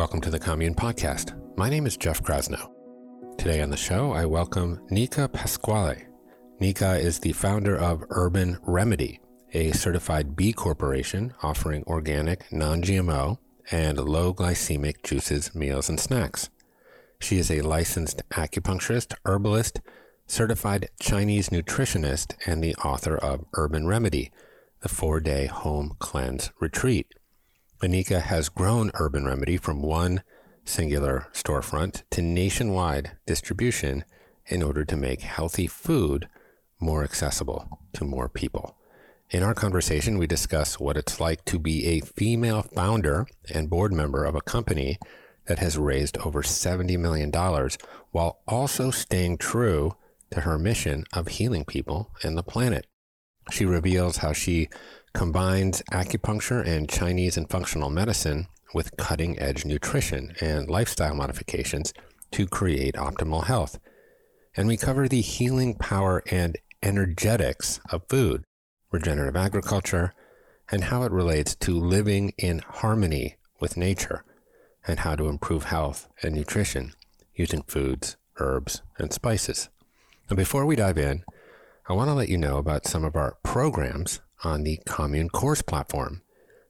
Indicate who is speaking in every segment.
Speaker 1: Welcome to the Commune Podcast. My name is Jeff Krasno. Today on the show, I welcome Neka Pasquale. Neka is the founder of Urban Remedy, a certified B Corporation offering organic, non GMO, and low glycemic juices, meals, and snacks. She is a licensed acupuncturist, herbalist, certified Chinese nutritionist, and the author of Urban Remedy, the four day home cleanse retreat. Anika has grown Urban Remedy from one singular storefront to nationwide distribution in order to make healthy food more accessible to more people. In our conversation, we discuss what it's like to be a female founder and board member of a company that has raised over $70 million while also staying true to her mission of healing people and the planet. She reveals how she combines acupuncture and Chinese and functional medicine with cutting edge nutrition and lifestyle modifications to create optimal health. And we cover the healing power and energetics of food, regenerative agriculture, and how it relates to living in harmony with nature, and how to improve health and nutrition using foods, herbs, and spices. And before we dive in, I want to let you know about some of our programs on the Commune course platform.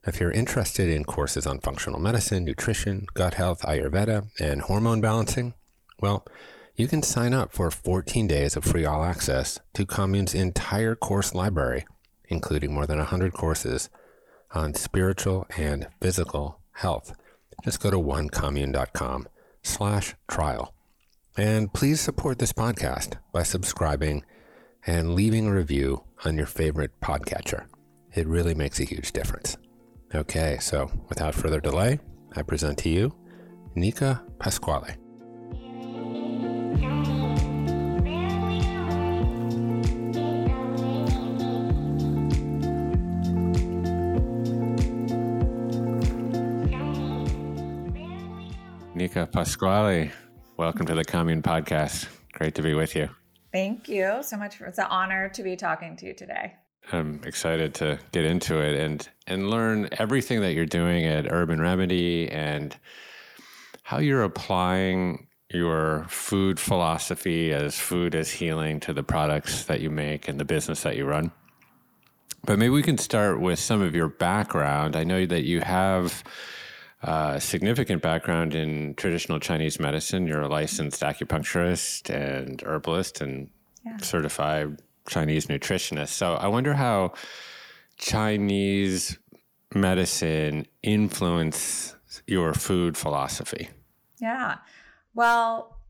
Speaker 1: If you're interested in courses on functional medicine, nutrition, gut health, Ayurveda, and hormone balancing, well, you can sign up for 14 days of free all access to Commune's entire course library, including more than 100 courses on spiritual and physical health. Just go to onecommune.com slash trial. And please support this podcast by subscribing and leaving a review on your favorite podcatcher. It really makes a huge difference. Okay, so without further delay, I present to you Neka Pasquale. Neka Pasquale, welcome to the Commune Podcast. Great to be with you.
Speaker 2: Thank you so much. For, it's an honor to be talking to you today.
Speaker 1: I'm excited to get into it and and learn everything that you're doing at Urban Remedy and how you're applying your food philosophy as food as healing to the products that you make and the business that you run. But maybe we can start with some of your background. I know that you have a significant background in traditional Chinese medicine. You're a licensed acupuncturist and herbalist and yeah. certified Chinese nutritionist. So I wonder how Chinese medicine influence your food philosophy.
Speaker 2: Yeah. Well,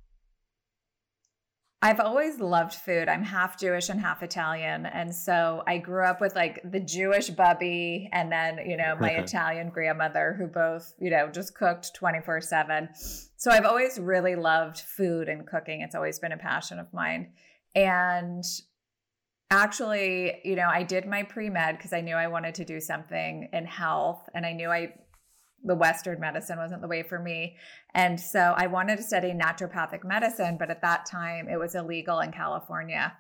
Speaker 2: I've always loved food. I'm half Jewish and half Italian. And so I grew up with like the Jewish bubby and then, you know, my Italian grandmother who both, you know, just cooked 24 7. So I've always really loved food and cooking. It's always been a passion of mine. And actually, you know, I did my pre med because I knew I wanted to do something in health and I knew I the Western medicine wasn't the way for me. And so I wanted to study naturopathic medicine, but at that time it was illegal in California.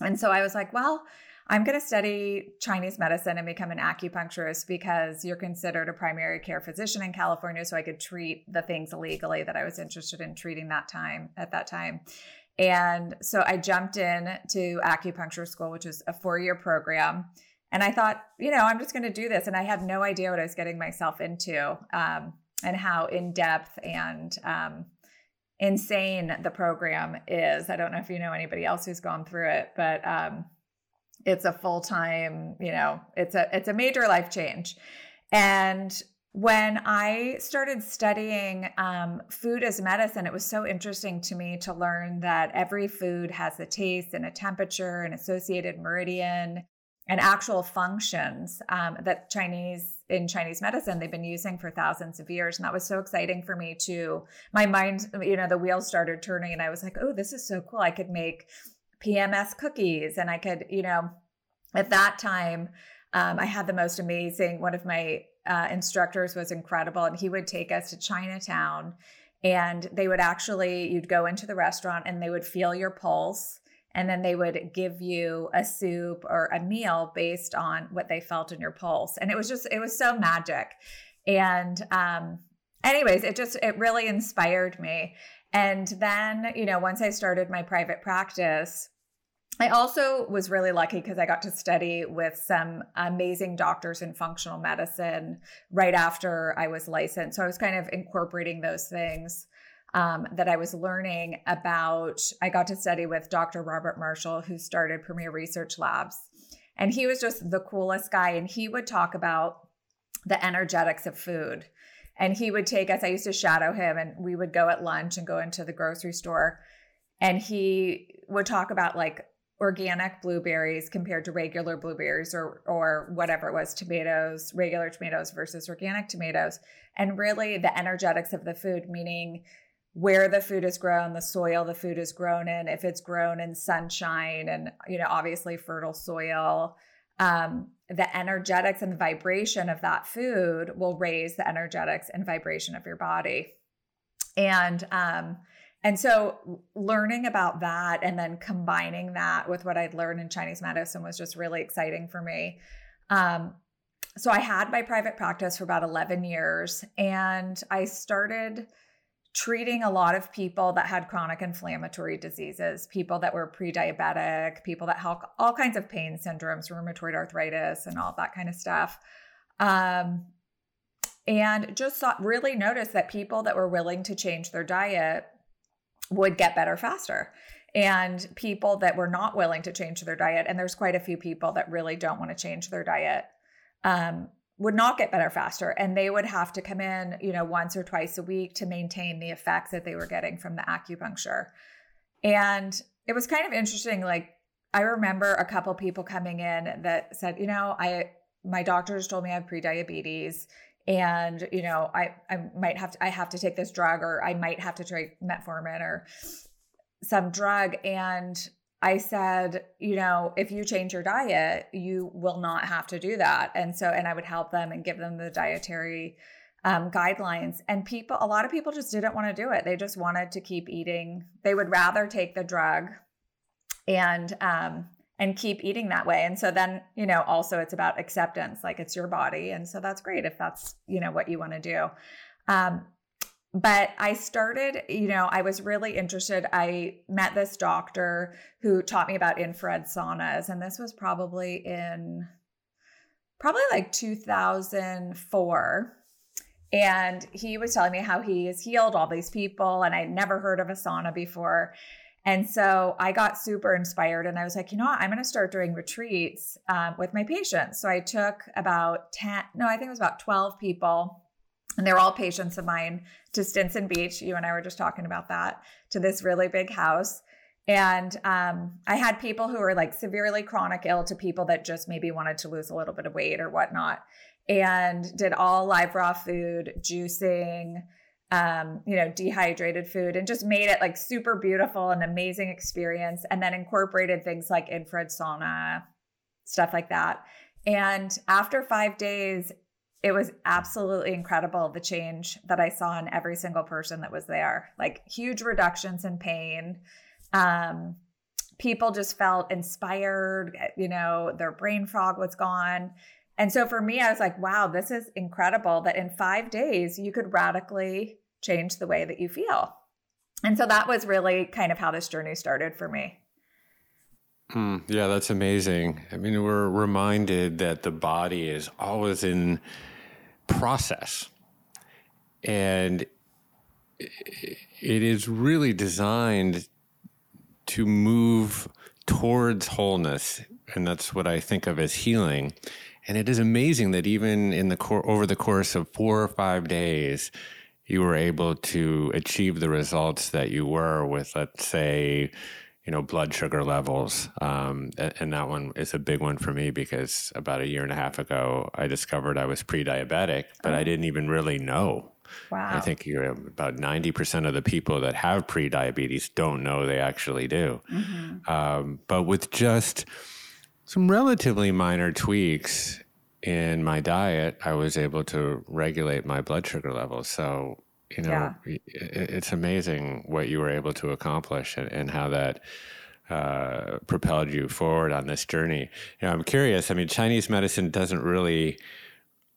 Speaker 2: And so I was like, well, I'm going to study Chinese medicine and become an acupuncturist because you're considered a primary care physician in California. So I could treat the things illegally that I was interested in treating that time at that time. And so I jumped in to acupuncture school, which is a four year program. And I thought, you know, I'm just going to do this. And I had no idea what I was getting myself into um, and how in depth and um, insane the program is. I don't know if you know anybody else who's gone through it, but um, it's a full time, you know, it's a it's a major life change. And when I started studying um, food as medicine, it was so interesting to me to learn that every food has a taste and a temperature, and associated meridian, and actual functions um, that Chinese in Chinese medicine they've been using for thousands of years. And that was so exciting for me to my mind, you know, the wheels started turning, and I was like, oh, this is so cool. I could make PMS cookies, and I could, you know, at that time. Um, I had the most amazing, one of my uh, instructors was incredible, and he would take us to Chinatown, and they would actually you'd go into the restaurant and they would feel your pulse, and then they would give you a soup or a meal based on what they felt in your pulse, and it was just it was so magic, and um, anyways, it just it really inspired me. And then, you know, once I started my private practice, I also was really lucky because I got to study with some amazing doctors in functional medicine right after I was licensed. So I was kind of incorporating those things um, that I was learning about. I got to study with Dr. Robert Marshall, who started Premier Research Labs. And he was just the coolest guy. And he would talk about the energetics of food. And he would take us, I used to shadow him, and we would go at lunch and go into the grocery store. And he would talk about like organic blueberries compared to regular blueberries or or whatever it was tomatoes regular tomatoes versus organic tomatoes and really the energetics of the food meaning where the food is grown, the soil the food is grown in, if it's grown in sunshine and, you know, obviously fertile soil, um, the energetics and the vibration of that food will raise the energetics and vibration of your body. And, um, and so learning about that and then combining that with what I'd learned in Chinese medicine was just really exciting for me. Um, so I had my private practice for about 11 years and I started treating a lot of people that had chronic inflammatory diseases, people that were pre diabetic, people that had all kinds of pain syndromes, rheumatoid arthritis, and all that kind of stuff. Um, and just saw, really noticed that people that were willing to change their diet would get better faster. And people that were not willing to change their diet, and there's quite a few people that really don't want to change their diet, um, would not get better faster and they would have to come in you know once or twice a week to maintain the effects that they were getting from the acupuncture. And it was kind of interesting like i remember a couple people coming in that said you know i my doctors told me i have pre-diabetes and you know i i might have to i have to take this drug or i might have to take metformin or some drug. And I said, you know, if you change your diet, you will not have to do that. And so, and I would help them and give them the dietary um, guidelines. And people, a lot of people just didn't want to do it. They just wanted to keep eating. They would rather take the drug and, um, and keep eating that way. And so then, you know, also it's about acceptance, like it's your body. And so that's great if that's, you know, what you want to do. Um, but I started, you know, I was really interested. I met this doctor who taught me about infrared saunas, and this was probably in probably like 2004. And he was telling me how he has healed all these people, and I'd never heard of a sauna before. And so I got super inspired, and I was like, you know what? I'm going to start doing retreats um, with my patients. So I took about 10, no, I think it was about 12 people and they're all patients of mine to Stinson Beach. You and I were just talking about that to this really big house. And um, I had people who were like severely chronic ill to people that just maybe wanted to lose a little bit of weight or whatnot, and did all live raw food, juicing, um, you know, dehydrated food, and just made it like super beautiful and amazing experience. And then incorporated things like infrared sauna, stuff like that. And after five days, it was absolutely incredible the change that I saw in every single person that was there. Like huge reductions in pain. Um, people just felt inspired, you know, their brain fog was gone. And so for me, I was like, wow, this is incredible that in five days you could radically change the way that you feel. And so that was really kind of how this journey started for me.
Speaker 3: Mm, yeah, that's amazing. I mean, we're reminded that the body is always in process. And it is really designed to move towards wholeness. And that's what I think of as healing. And it is amazing that even in the cor- over the course of four or five days, you were able to achieve the results that you were with, let's say, you know, blood sugar levels. Um, and that one is a big one for me because about a year and a half ago, I discovered I was pre diabetic, but oh. I didn't even really know. Wow. I think about 90% of the people that have pre diabetes don't know they actually do. Mm-hmm. Um, but with just some relatively minor tweaks in my diet, I was able to regulate my blood sugar levels. So you know yeah. it's amazing what you were able to accomplish and, and how that uh, propelled you forward on this journey you know i'm curious i mean chinese medicine doesn't really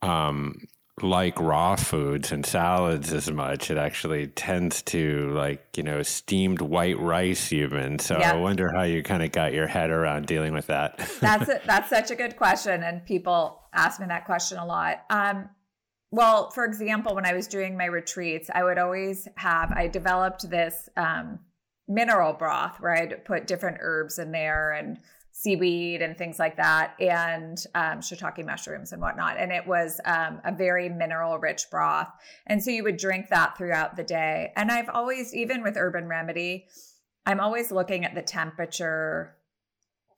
Speaker 3: um, like raw foods and salads as much. It actually tends to like, you know, steamed white rice even. So I wonder how you kind of got your head around dealing with that.
Speaker 2: that's a, that's such a good question and people ask me that question a lot. Um, well, for example, when I was doing my retreats, I would always have I developed this um, mineral broth where I'd put different herbs in there and seaweed and things like that, and um, shiitake mushrooms and whatnot. And it was um, a very mineral rich broth. And so you would drink that throughout the day. And I've always, even with Urban Remedy, I'm always looking at the temperature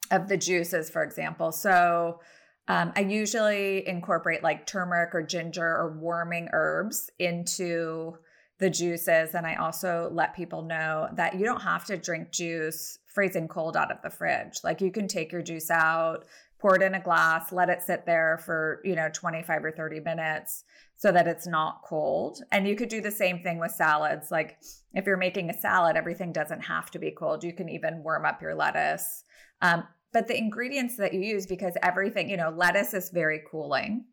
Speaker 2: of the juices, for example. So um, I usually incorporate like turmeric or ginger or warming herbs into the juices. And I also let people know that you don't have to drink juice freezing cold out of the fridge. Like you can take your juice out, pour it in a glass, let it sit there for, you know, 25 or 30 minutes so that it's not cold. And you could do the same thing with salads. Like if you're making a salad, everything doesn't have to be cold. You can even warm up your lettuce. Um, but the ingredients that you use, because everything, you know, lettuce is very cooling.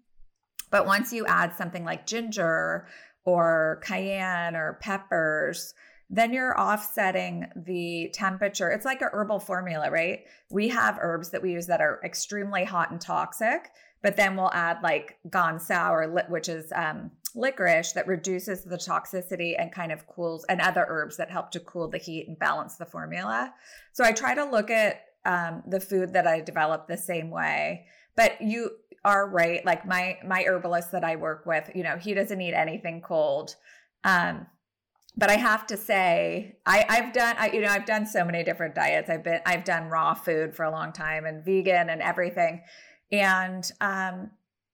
Speaker 2: But once you add something like ginger or cayenne or peppers, then you're offsetting the temperature. It's like a herbal formula, right? We have herbs that we use that are extremely hot and toxic, but then we'll add like gan cao, which is um, licorice that reduces the toxicity and kind of cools, and other herbs that help to cool the heat and balance the formula. So I try to look at um, the food that I develop the same way. But you are right. Like my my herbalist that I work with, you know, he doesn't eat anything cold. Um, but I have to say, I, I've done, I, you know, I've done so many different diets. I've been, I've done raw food for a long time and vegan and everything. And, um,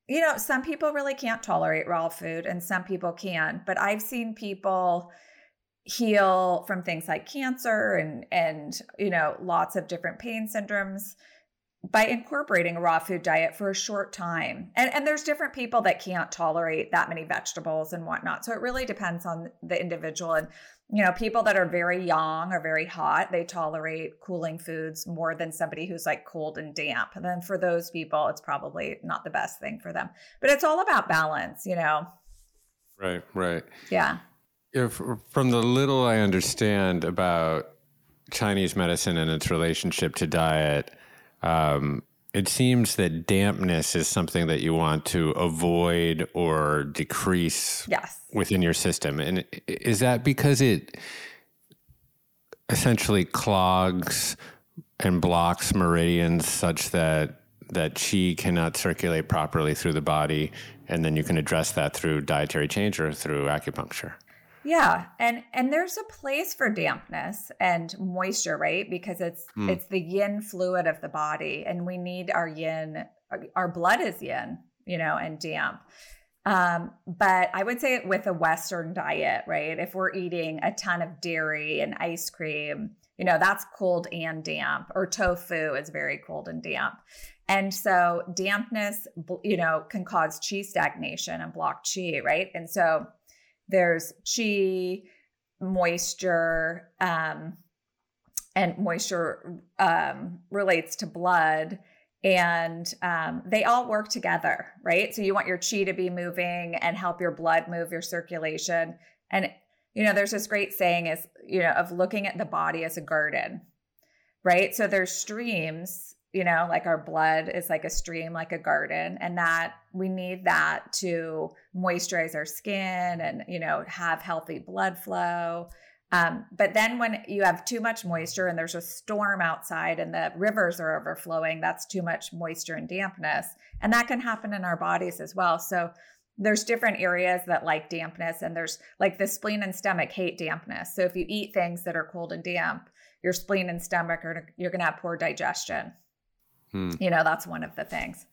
Speaker 2: you know, some people really can't tolerate raw food and some people can, but I've seen people heal from things like cancer and, and, you know, lots of different pain syndromes by incorporating a raw food diet for a short time. And, and there's different people that can't tolerate that many vegetables and whatnot. So it really depends on the individual. And, you know, people that are very young or very hot, they tolerate cooling foods more than somebody who's like cold and damp. And then for those people, it's probably not the best thing for them. But it's all about balance, you know?
Speaker 3: Right, right.
Speaker 2: Yeah.
Speaker 3: If, from the little I understand about Chinese medicine and its relationship to diet, um, it seems that dampness is something that you want to avoid or decrease
Speaker 2: yes.
Speaker 3: within your system. And is that because it essentially clogs and blocks meridians such that that chi cannot circulate properly through the body and then you can address that through dietary change or through acupuncture?
Speaker 2: Yeah, and and there's a place for dampness and moisture, right? Because it's mm. it's the yin fluid of the body, and we need our yin. Our blood is yin, you know, and damp. Um, but I would say with a Western diet, right? If we're eating a ton of dairy and ice cream, you know, that's cold and damp. Or tofu is very cold and damp. And so dampness, you know, can cause chi stagnation and block chi, right? And so there's chi, moisture, um, and moisture um, relates to blood. And um, they all work together, right? So you want your chi to be moving and help your blood move, your circulation. And, you know, there's this great saying is, you know, of looking at the body as a garden, right? So there's streams you know like our blood is like a stream like a garden and that we need that to moisturize our skin and you know have healthy blood flow. Um, but then when you have too much moisture and there's a storm outside and the rivers are overflowing that's too much moisture and dampness. And that can happen in our bodies as well. So there's different areas that like dampness and there's like the spleen and stomach hate dampness. So if you eat things that are cold and damp your spleen and stomach are you're going to have poor digestion. Hmm. You know, that's one of the things.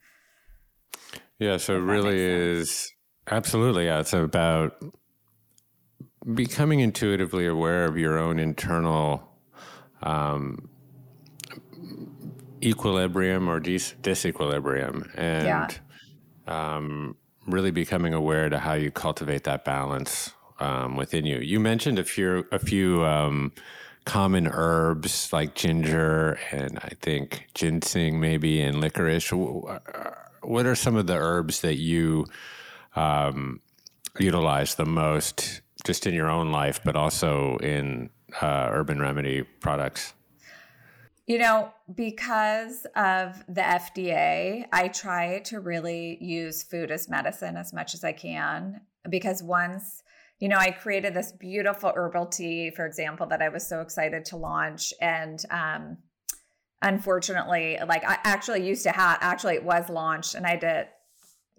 Speaker 3: Yeah, so it really is absolutely. Yeah, it's about becoming intuitively aware of your own internal um, equilibrium or dis- disequilibrium, and yeah. um, really becoming aware to how you cultivate that balance um, within you. You mentioned a few a few um, common herbs like ginger and I think ginseng maybe and licorice. What are some of the herbs that you um, utilize the most, just in your own life, but also in uh, Urban Remedy products?
Speaker 2: You know, because of the FDA, I try to really use food as medicine as much as I can. Because once, you know, I created this beautiful herbal tea, for example, that I was so excited to launch. And um, unfortunately, like I actually used to have, actually, it was launched and I did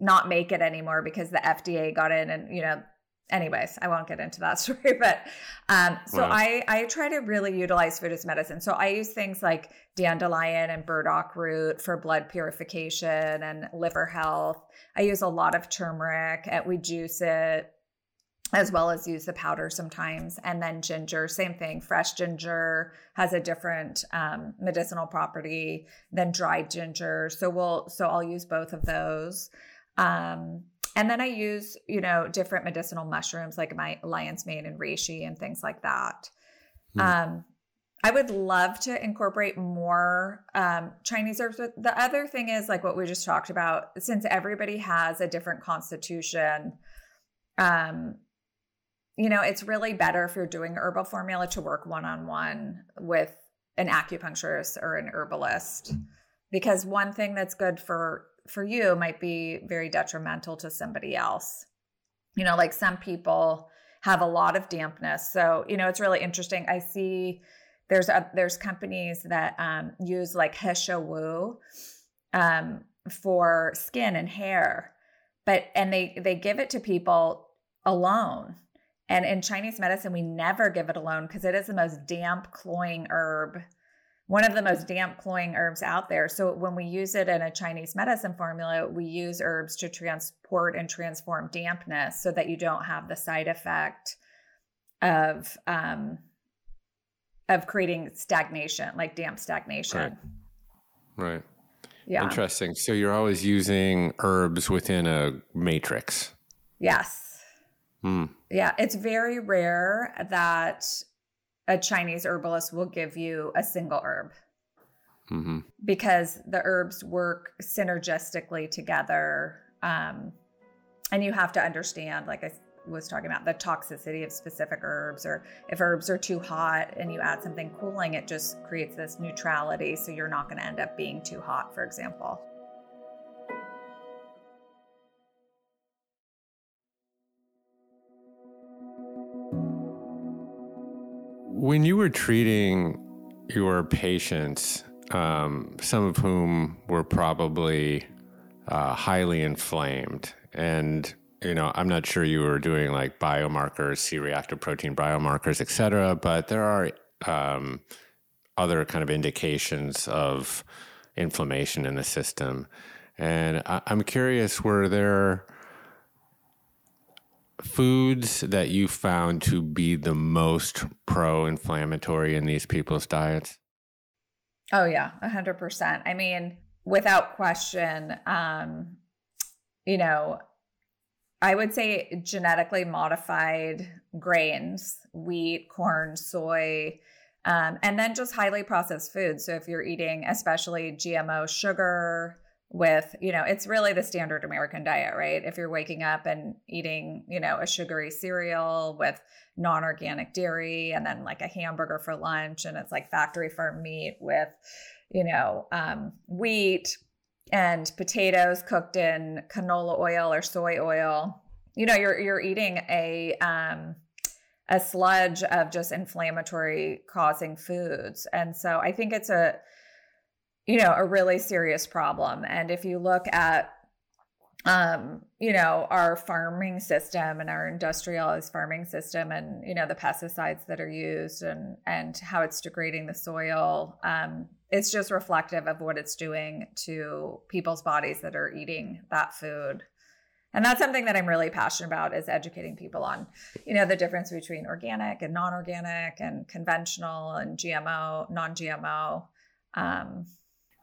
Speaker 2: not make it anymore because the FDA got in and, you know, anyways, I won't get into that story, but um, so wow. I I try to really utilize food as medicine. So I use things like dandelion and burdock root for blood purification and liver health. I use a lot of turmeric. We juice it as well as use the powder sometimes. And then ginger, same thing. Fresh ginger has a different um, medicinal property than dried ginger. So we'll so I'll use both of those. Um, and then I use, you know, different medicinal mushrooms like my lion's mane and reishi and things like that. Mm. Um, I would love to incorporate more um, Chinese herbs. But the other thing is, like what we just talked about, since everybody has a different constitution, um, you know, it's really better if you're doing herbal formula to work one on one with an acupuncturist or an herbalist. Because one thing that's good for for you might be very detrimental to somebody else. You know, like some people have a lot of dampness. So, you know, it's really interesting. I see there's a, there's companies that um, use like He Shou Wu um, for skin and hair, but and they they give it to people alone. And in Chinese medicine, we never give it alone because it is the most damp, cloying herb one of the most damp cloying herbs out there. So when we use it in a Chinese medicine formula, we use herbs to transport and transform dampness so that you don't have the side effect of um, of creating stagnation, like damp stagnation.
Speaker 3: Right. right. Yeah. Interesting. So you're always using herbs within a matrix.
Speaker 2: Yes. Mm. Yeah, it's very rare that a Chinese herbalist will give you a single herb mm-hmm. because the herbs work synergistically together. Um, and you have to understand, like I was talking about, the toxicity of specific herbs, or if herbs are too hot and you add something cooling, it just creates this neutrality. So you're not going to end up being too hot, for example.
Speaker 3: When you were treating your patients, um, some of whom were probably uh, highly inflamed, and you know, I'm not sure you were doing like biomarkers, C-reactive protein biomarkers, et cetera, but there are um, other kind of indications of inflammation in the system. And I- I'm curious, were there foods that you found to be the most pro inflammatory in these people's diets?
Speaker 2: Oh, yeah, 100%. I mean, without question, um, you know, I would say genetically modified grains, wheat, corn, soy, um, and then just highly processed foods. So if you're eating, especially GMO sugar, with, you know, it's really the standard American diet, right? If you're waking up and eating, you know, a sugary cereal with non organic dairy and then like a hamburger for lunch and it's like factory farm meat with, you know, um, wheat and potatoes cooked in canola oil or soy oil, you know, you're, you're eating a, um, a sludge of just inflammatory causing foods. And so I think it's a, you know, a really serious problem. And if you look at um, you know, our farming system and our industrialized farming system and, you know, the pesticides that are used and and how it's degrading the soil, um, it's just reflective of what it's doing to people's bodies that are eating that food. And that's something that I'm really passionate about is educating people on, you know, the difference between organic and non-organic and conventional and GMO, non-GMO. Um,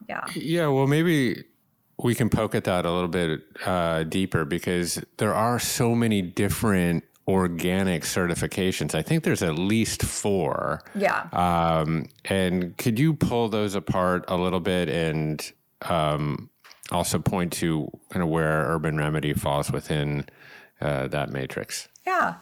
Speaker 2: yeah.
Speaker 3: Yeah. Well, maybe we can poke at that a little bit uh, deeper because there are so many different organic certifications. I think there's at least four.
Speaker 2: Yeah.
Speaker 3: Um, and could you pull those apart a little bit and um, also point to kind of where Urban Remedy falls within uh, that matrix.
Speaker 2: Yeah.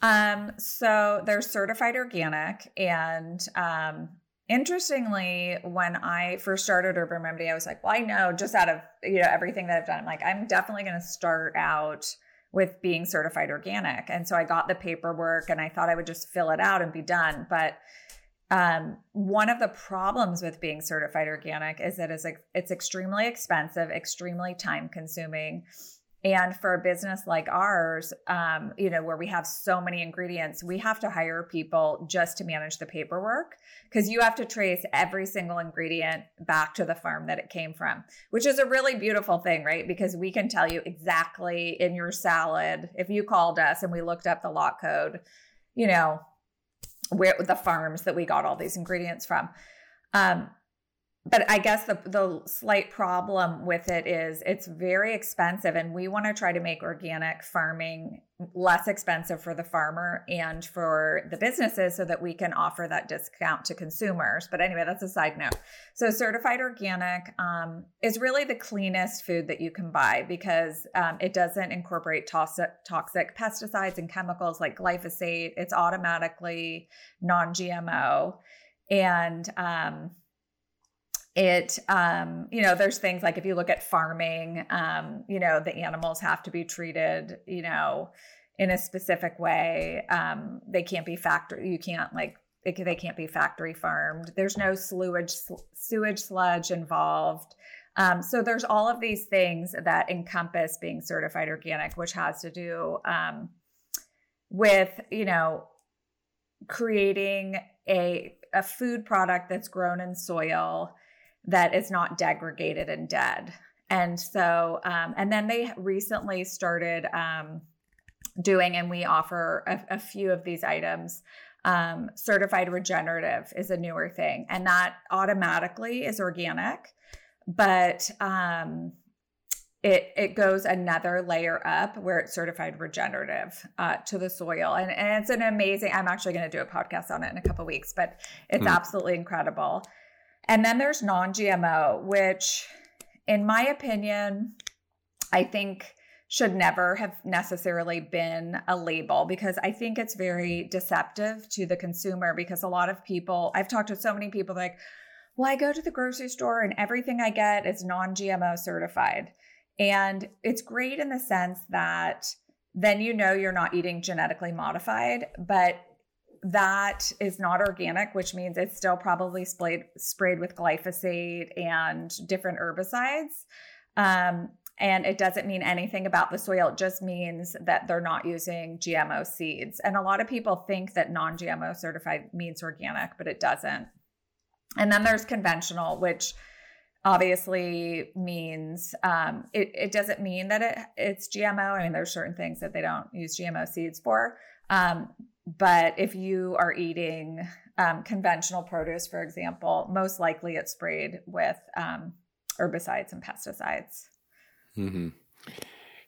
Speaker 2: Um, so they're certified organic. And um, interestingly, when I first started Urban Remedy, I was like, well, I know just out of you know everything that I've done, I'm like, I'm definitely going to start out with being certified organic. And so I got the paperwork and I thought I would just fill it out and be done. But um, one of the problems with being certified organic is that it's, it's extremely expensive, extremely time consuming. And for a business like ours, um, you know, where we have so many ingredients, we have to hire people just to manage the paperwork because you have to trace every single ingredient back to the farm that it came from, which is a really beautiful thing, right? Because we can tell you exactly in your salad, if you called us and we looked up the lot code, you know, where the farms that we got all these ingredients from. Um, but I guess the the slight problem with it is it's very expensive, and we want to try to make organic farming less expensive for the farmer and for the businesses, so that we can offer that discount to consumers. But anyway, that's a side note. So certified organic um, is really the cleanest food that you can buy because um, it doesn't incorporate toxic toxic pesticides and chemicals like glyphosate. It's automatically non-GMO, and um, it um you know there's things like if you look at farming um you know the animals have to be treated you know in a specific way. Um they can't be factory you can't like they, they can't be factory farmed. There's no sewage sewage sludge involved. Um, so there's all of these things that encompass being certified organic which has to do um, with you know creating a a food product that's grown in soil that is not degraded and dead. And so, um, and then they recently started um, doing, and we offer a, a, few of these items. Um, certified regenerative is a newer thing, and that automatically is organic, but um, it it goes another layer up where it's certified regenerative uh, to the soil, and, and it's an amazing. I'm actually going to do a podcast on it in a couple weeks, but it's mm. absolutely incredible. And then there's non GMO, which, in my opinion, I think should never have necessarily been a label because I think it's very deceptive to the consumer because a lot of people, I've talked to so many people like, well, I go to the grocery store and everything I get is non GMO certified. And it's great in the sense that then you know you're not eating genetically modified, but that is not organic, which means it's still probably sprayed sprayed with glyphosate and different herbicides. Um, and it doesn't mean anything about the soil. It just means that they're not using GMO seeds. And a lot of people think that non GMO certified means organic, but it doesn't. And then there's conventional, which obviously means um, it, it doesn't mean that it, it's GMO. I mean, there's certain things that they don't use GMO seeds for. Um, but if you are eating um, conventional produce, for example, most likely it's sprayed with um, herbicides and pesticides.
Speaker 3: Mm-hmm.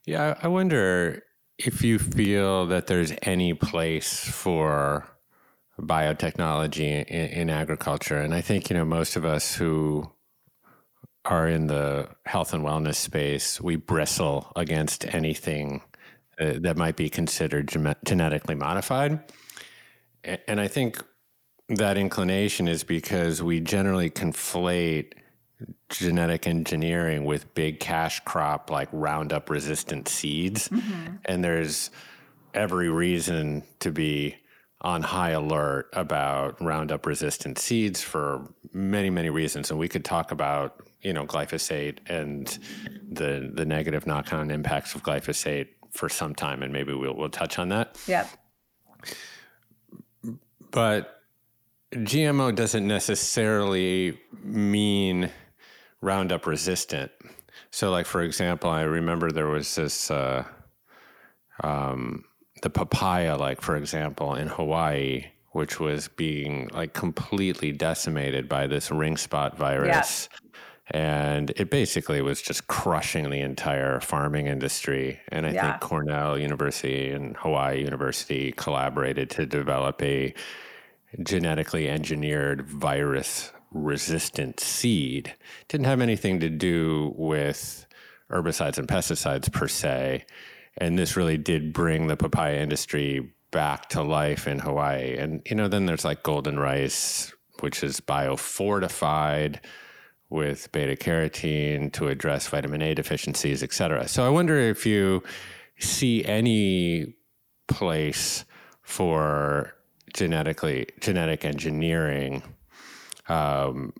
Speaker 3: Yeah, I wonder if you feel that there's any place for biotechnology in, in, agriculture. And I think, you know, most of us who are in the health and wellness space, we bristle against anything uh, that might be considered genetically modified. And I think that inclination is because we generally conflate genetic engineering with big cash crop like Roundup resistant seeds. Mm-hmm. And there's every reason to be on high alert about Roundup resistant seeds for many, many reasons. And we could talk about, you know, glyphosate and the the negative knock on impacts of glyphosate for some time, and maybe we'll we'll touch on that.
Speaker 2: Yeah.
Speaker 3: But GMO doesn't necessarily mean Roundup resistant. So, like for example, I remember there was this uh, um, the papaya, like for example, in Hawaii, which was being like completely decimated by this ring spot virus. Yeah and it basically was just crushing the entire farming industry. And I yeah. think Cornell University and Hawaii University collaborated to develop a genetically engineered virus resistant seed. Didn't have anything to do with herbicides and pesticides per se. And this really did bring the papaya industry back to life in Hawaii. And, you know, then there's like golden rice, which is biofortified with beta carotene to address vitamin A deficiencies, et cetera. So I wonder if you see any place for genetically genetic engineering um,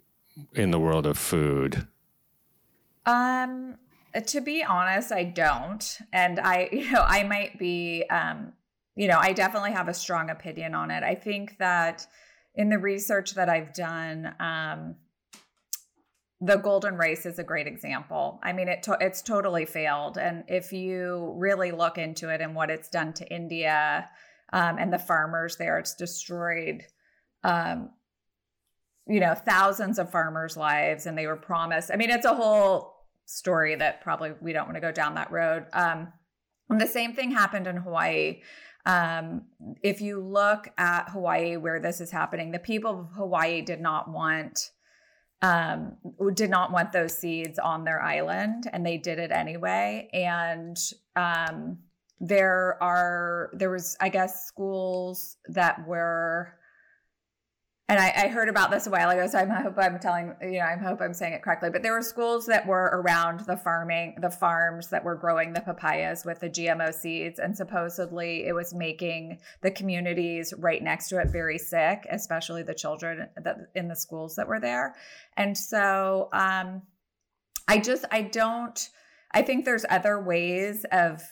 Speaker 3: in the world of food?
Speaker 2: Um, to be honest, I don't, and I, you know, I might be, um, you know, I definitely have a strong opinion on it. I think that in the research that I've done, um, the golden rice is a great example. I mean, it to- it's totally failed, and if you really look into it and what it's done to India um, and the farmers there, it's destroyed. Um, you know, thousands of farmers' lives, and they were promised. I mean, it's a whole story that probably we don't want to go down that road. Um, and the same thing happened in Hawaii. Um, if you look at Hawaii, where this is happening, the people of Hawaii did not want um, did not want those seeds on their island, and they did it anyway. And um, there are there was, I guess, schools that were and I, I, heard about this a while ago, so I hope I'm telling you know I hope I'm saying it correctly. But there were schools that were around the farming, the farms that were growing the papayas with the GMO seeds, and supposedly it was making the communities right next to it very sick, especially the children that in the schools that were there. And so um, I just I don't I think there's other ways of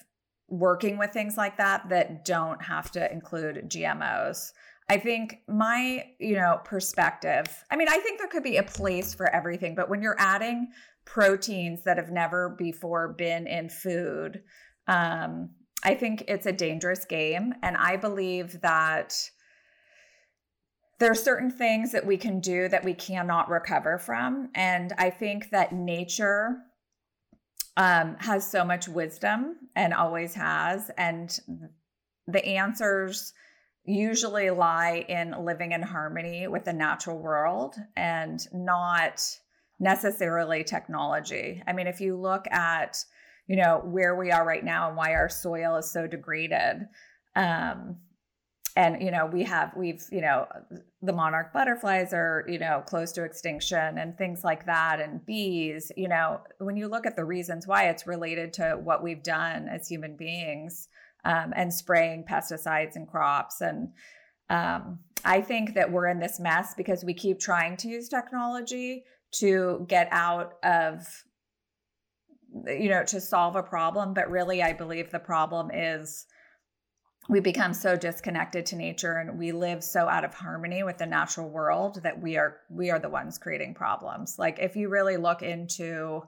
Speaker 2: working with things like that that don't have to include GMOs. I think my, you know, perspective, I mean, I think there could be a place for everything, but when you're adding proteins that have never before been in food, um, I think it's a dangerous game. And I believe that there are certain things that we can do that we cannot recover from. And I think that nature um, has so much wisdom and always has. And the answers usually lie in living in harmony with the natural world and not necessarily technology. I mean, if you look at, you know, where we are right now and why our soil is so degraded, um, and you know we have we've you know the monarch butterflies are you know close to extinction and things like that and bees you know when you look at the reasons why it's related to what we've done as human beings um, and spraying pesticides and crops. And um, I think that we're in this mess because we keep trying to use technology to get out of, you know, to solve a problem. But really, I believe the problem is we become so disconnected to nature and we live so out of harmony with the natural world that we are we are the ones creating problems like if you really look into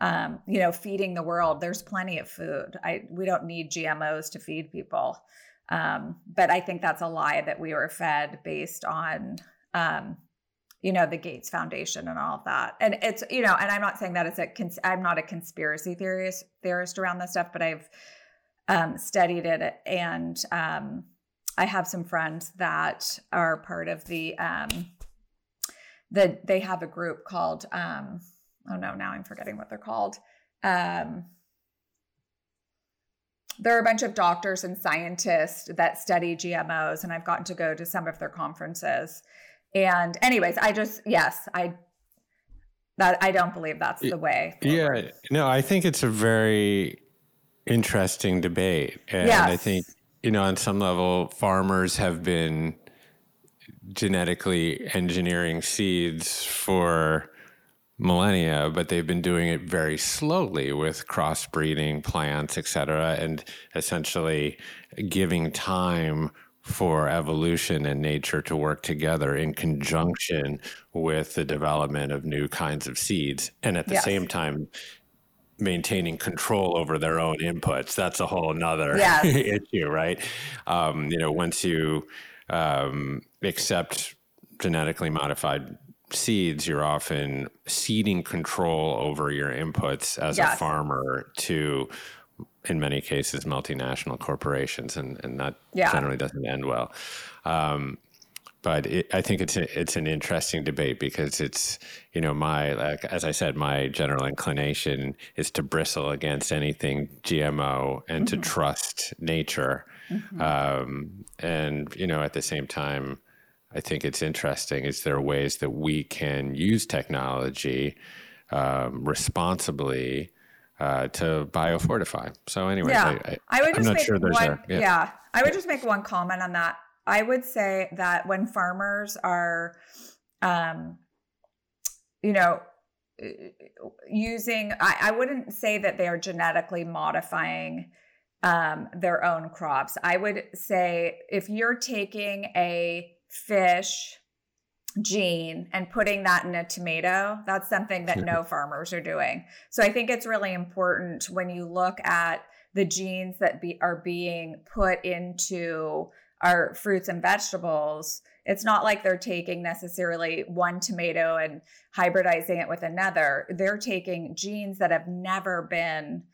Speaker 2: um, you know, feeding the world. There's plenty of food. I we don't need GMOs to feed people. Um, but I think that's a lie that we were fed based on, um, you know, the Gates Foundation and all of that. And it's you know, and I'm not saying that it's a cons- I'm not a conspiracy theorist theorist around this stuff, but I've um, studied it and um, I have some friends that are part of the um, the they have a group called um, oh no, now I'm forgetting what they're called. Um, there are a bunch of doctors and scientists that study GMOs, and I've gotten to go to some of their conferences. And, anyways, I just yes, I that I don't believe that's the way.
Speaker 3: Forward. Yeah, no, I think it's a very interesting debate, and yes. I think you know, on some level, farmers have been genetically engineering seeds for millennia, but they've been doing it very slowly with crossbreeding plants, et cetera, and essentially giving time for evolution and nature to work together in conjunction with the development of new kinds of seeds. And at the yes. same time, maintaining control over their own inputs. That's a whole nother yes. issue, right? Um, you know, once you um, accept genetically modified seeds, you're often ceding control over your inputs as yes. a farmer to, in many cases, multinational corporations, and, and that yeah. generally doesn't end well. Um, but it, I think it's a, it's an interesting debate because it's you know my like as I said my general inclination is to bristle against anything GMO and mm-hmm. to trust nature, mm-hmm. um, and you know at the same time I think it's interesting is there ways that we can use technology um, responsibly uh, to biofortify. So anyway,
Speaker 2: yeah. I, I, I would I'm just make sure one, a, yeah. yeah, I would just make one comment on that. I would say that when farmers are, um, you know, using, I, I wouldn't say that they are genetically modifying um, their own crops. I would say if you're taking a fish gene and putting that in a tomato, that's something that no farmers are doing. So I think it's really important when you look at the genes that be, are being put into our fruits and vegetables. It's not like they're taking necessarily one tomato and hybridizing it with another. They're taking genes that have never been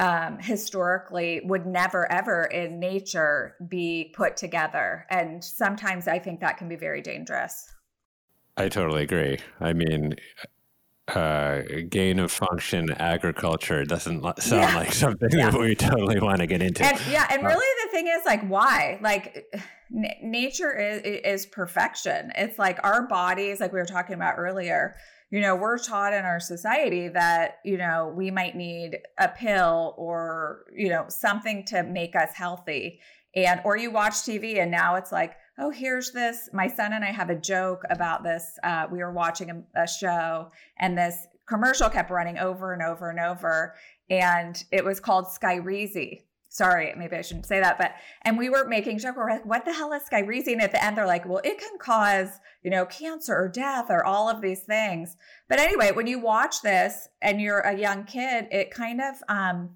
Speaker 2: um, historically would never ever in nature be put together. And sometimes I think that can be very dangerous.
Speaker 3: I totally agree. I mean, uh, gain of function agriculture doesn't sound yeah. like something yeah. that we totally want to get into.
Speaker 2: And, yeah, and uh, really the thing is like why? Like n- nature is is perfection. It's like our bodies like we were talking about earlier you know, we're taught in our society that, you know, we might need a pill or, you know, something to make us healthy. And, or you watch TV and now it's like, oh, here's this. My son and I have a joke about this. Uh, we were watching a, a show and this commercial kept running over and over and over. And it was called Skyrizi sorry, maybe I shouldn't say that, but and we were making joke. We're like, what the hell is Skyrizi? And at the end, they're like, well, it can cause you know cancer or death or all of these things. But anyway, when you watch this and you're a young kid, it kind of um,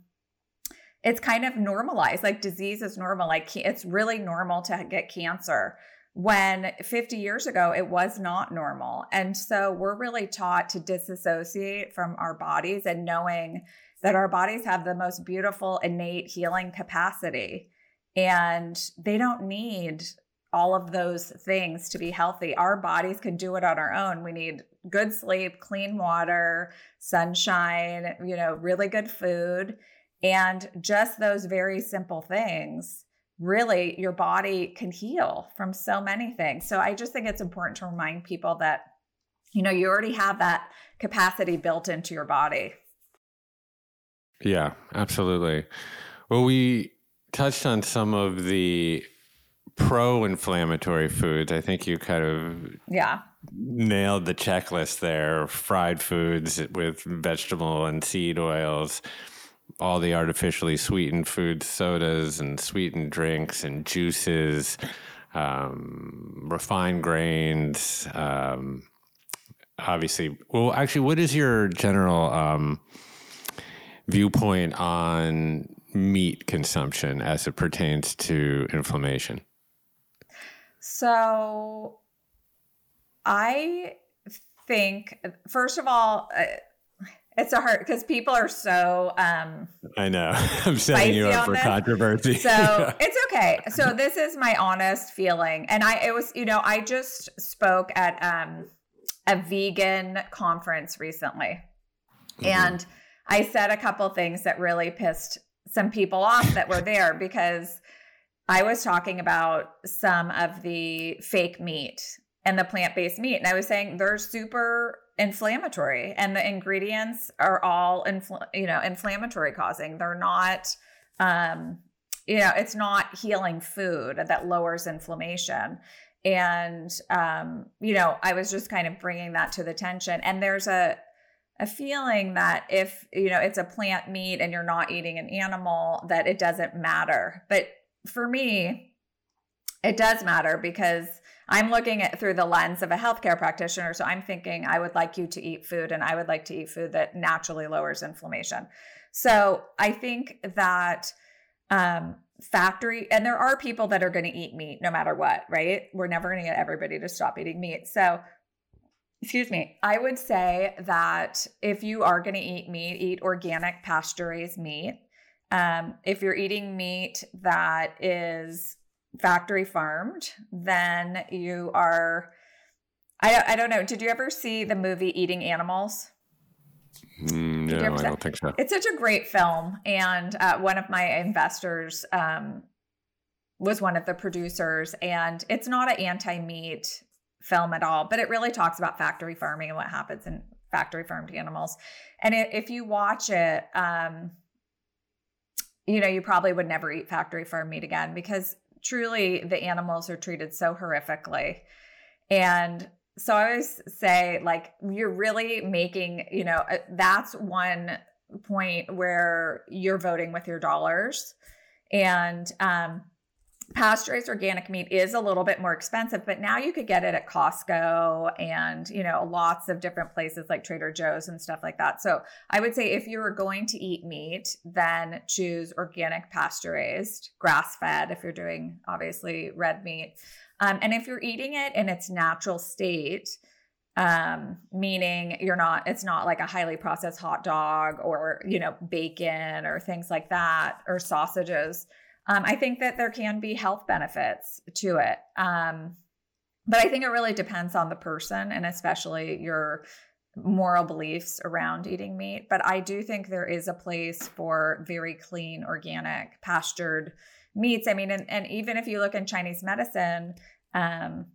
Speaker 2: it's kind of normalized. Like disease is normal. Like it's really normal to get cancer. When 50 years ago, it was not normal. And so we're really taught to disassociate from our bodies and knowing that our bodies have the most beautiful innate healing capacity and they don't need all of those things to be healthy. Our bodies can do it on our own. We need good sleep, clean water, sunshine, you know, really good food, and just those very simple things. Really, your body can heal from so many things. So I just think it's important to remind people that, you know, you already have that capacity built into your body.
Speaker 3: Yeah, absolutely. Well, we touched on some of the pro-inflammatory foods. I think you kind of
Speaker 2: yeah
Speaker 3: nailed the checklist there. Fried foods with vegetable and seed oils, all the artificially sweetened foods, sodas and sweetened drinks and juices, um, refined grains. Um, obviously, well, actually, what is your general um, viewpoint on meat consumption as it pertains to inflammation?
Speaker 2: So, I think, first of all, uh, it's a hard because people are so. Um,
Speaker 3: I know. I'm setting you up for this. controversy.
Speaker 2: So it's okay. So this is my honest feeling, and I it was you know I just spoke at um, a vegan conference recently, mm-hmm. and I said a couple things that really pissed some people off that were there because I was talking about some of the fake meat and the plant based meat. And I was saying they're super inflammatory and the ingredients are all, infl- you know, inflammatory causing. They're not, um, you know, it's not healing food that lowers inflammation. And, um, you know, I was just kind of bringing that to the tension And there's a, a feeling that if you know it's a plant meat and you're not eating an animal that it doesn't matter. But for me it does matter because i'm looking at through the lens of a healthcare practitioner. So i'm thinking i would like you to eat food and i would like to eat food that naturally lowers inflammation. So i think that um, factory and there are people that are going to eat meat no matter what right? We're never going to get everybody to stop eating meat. So excuse me, I would say that if you are going to eat meat, eat organic pasture raised meat. Um, if you're eating meat that is factory farmed, then you are. I, I don't know. Did you ever see the movie Eating Animals?
Speaker 3: Mm, no, I don't think so.
Speaker 2: It's such a great film, and uh, one of my investors um, was one of the producers, and it's not an anti-meat film at all, but it really talks about factory farming and what happens in factory farmed animals. And if you watch it, um, you know, you probably would never eat factory farm meat again because truly the animals are treated so horrifically. And so I always say, like, you're really making, you know, uh, that's one point where you're voting with your dollars. And um, pasteurized organic meat is a little bit more expensive, but now you could get it at Costco and, you know, lots of different places like Trader Joe's and stuff like that. So I would say if you are going to eat meat, then choose organic pasteurized, grass fed, if you're doing obviously red meat. Um, and if you're eating it in its natural state, um, meaning you're not, it's not like a highly processed hot dog or, you know, bacon or things like that or sausages um, I think that there can be health benefits to it. Um, but I think it really depends on the person and especially your moral beliefs around eating meat. But I do think there is a place for very clean, organic, pastured meats. I mean, and, and even if you look in Chinese medicine, um,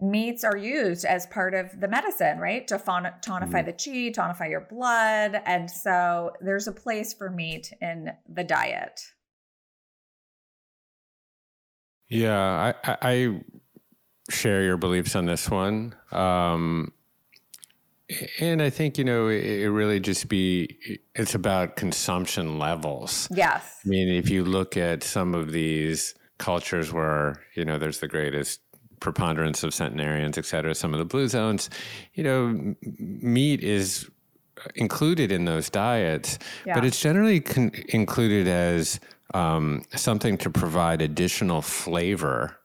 Speaker 2: meats are used as part of the medicine, right? To tonify mm-hmm. the qi, tonify your blood. And so there's a place for meat in the diet.
Speaker 3: Yeah, I, I share your beliefs on this one. Um, and I think, you know, it, it, really just be, it's about consumption levels.
Speaker 2: Yes.
Speaker 3: I mean, if you look at some of these cultures where, you know, there's the greatest preponderance of centenarians, et cetera, some of the blue zones, you know, meat is included in those diets, yeah. but it's generally con- included as um, something to provide additional flavor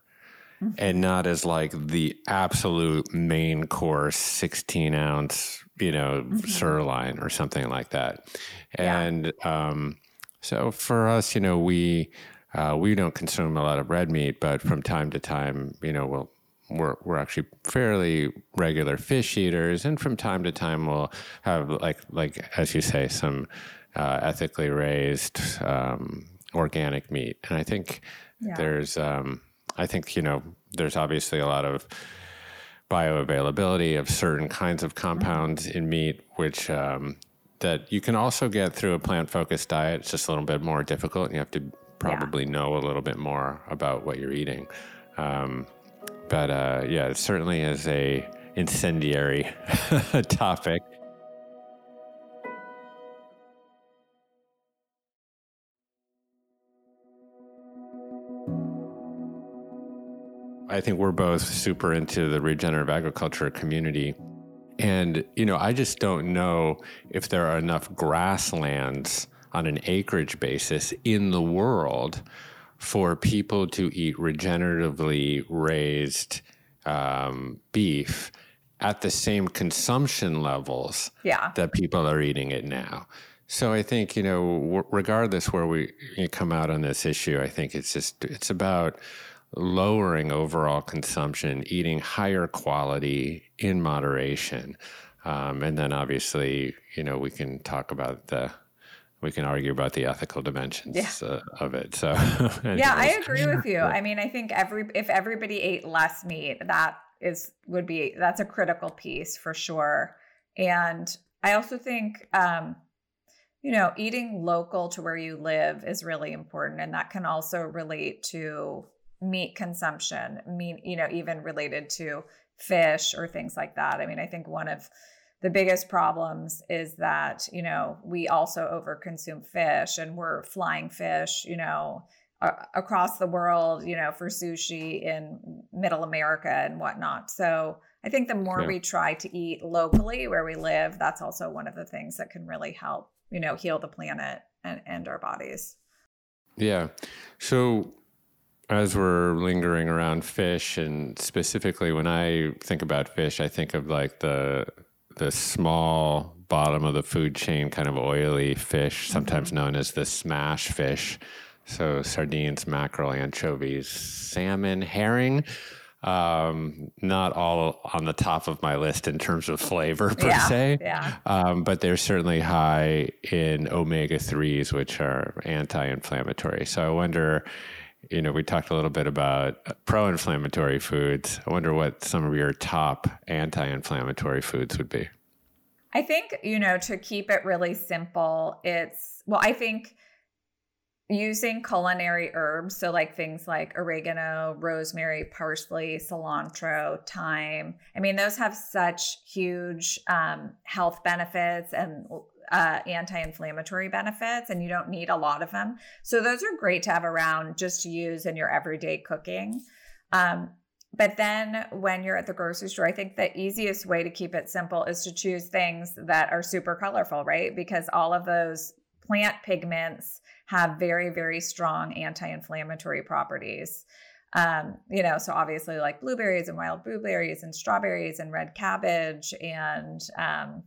Speaker 3: mm-hmm. and not as like the absolute main course 16 ounce you know mm-hmm. sirloin or something like that and yeah. um, so for us you know we uh, we don't consume a lot of red meat but from time to time you know we'll we're we're actually fairly regular fish eaters, and from time to time we'll have like like as you say some uh, ethically raised um, organic meat. And I think yeah. there's, um, I think, you know, there's obviously a lot of bioavailability of certain kinds of compounds in meat, which, um, that you can also get through a plant focused diet. It's just a little bit more difficult. You have to probably yeah. know a little bit more about what you're eating. Um, but uh, yeah, it certainly is a incendiary topic. I think we're both super into the regenerative agriculture community. And, you know, I just don't know if there are enough grasslands on an acreage basis in the world for people to eat regeneratively raised um, beef at the same consumption levels
Speaker 2: yeah.
Speaker 3: that people are eating it now. So I think you know, regardless where we come out on this issue, I think it's just it's about lowering overall consumption, eating higher quality in moderation. Um, and then obviously, you know, we can talk about the, we can argue about the ethical dimensions yeah. uh, of it. So,
Speaker 2: yeah, I agree with you. I mean, I think every, if everybody ate less meat, that is, would be, that's a critical piece for sure. And I also think, um, you know, eating local to where you live is really important. And that can also relate to meat consumption, mean, you know, even related to fish or things like that. I mean, I think one of the biggest problems is that, you know, we also overconsume fish and we're flying fish, you know, across the world, you know, for sushi in middle America and whatnot. So I think the more yeah. we try to eat locally where we live, that's also one of the things that can really help, you know, heal the planet and, and our bodies.
Speaker 3: Yeah. So as we're lingering around fish, and specifically when I think about fish, I think of like the the small bottom of the food chain, kind of oily fish, sometimes mm-hmm. known as the smash fish. So sardines, mackerel, anchovies, salmon, herring. Um, not all on the top of my list in terms of flavor per
Speaker 2: yeah,
Speaker 3: se,
Speaker 2: yeah.
Speaker 3: Um, but they're certainly high in omega 3s, which are anti inflammatory. So I wonder, you know, we talked a little bit about pro inflammatory foods. I wonder what some of your top anti inflammatory foods would be.
Speaker 2: I think, you know, to keep it really simple, it's, well, I think using culinary herbs, so like things like oregano, rosemary, parsley, cilantro, thyme. I mean, those have such huge um, health benefits and uh, anti-inflammatory benefits, and you don't need a lot of them. So those are great to have around just to use in your everyday cooking. Um, but then when you're at the grocery store, I think the easiest way to keep it simple is to choose things that are super colorful, right? Because all of those plant pigments have very, very strong anti inflammatory properties. Um, you know, so obviously like blueberries and wild blueberries and strawberries and red cabbage and um,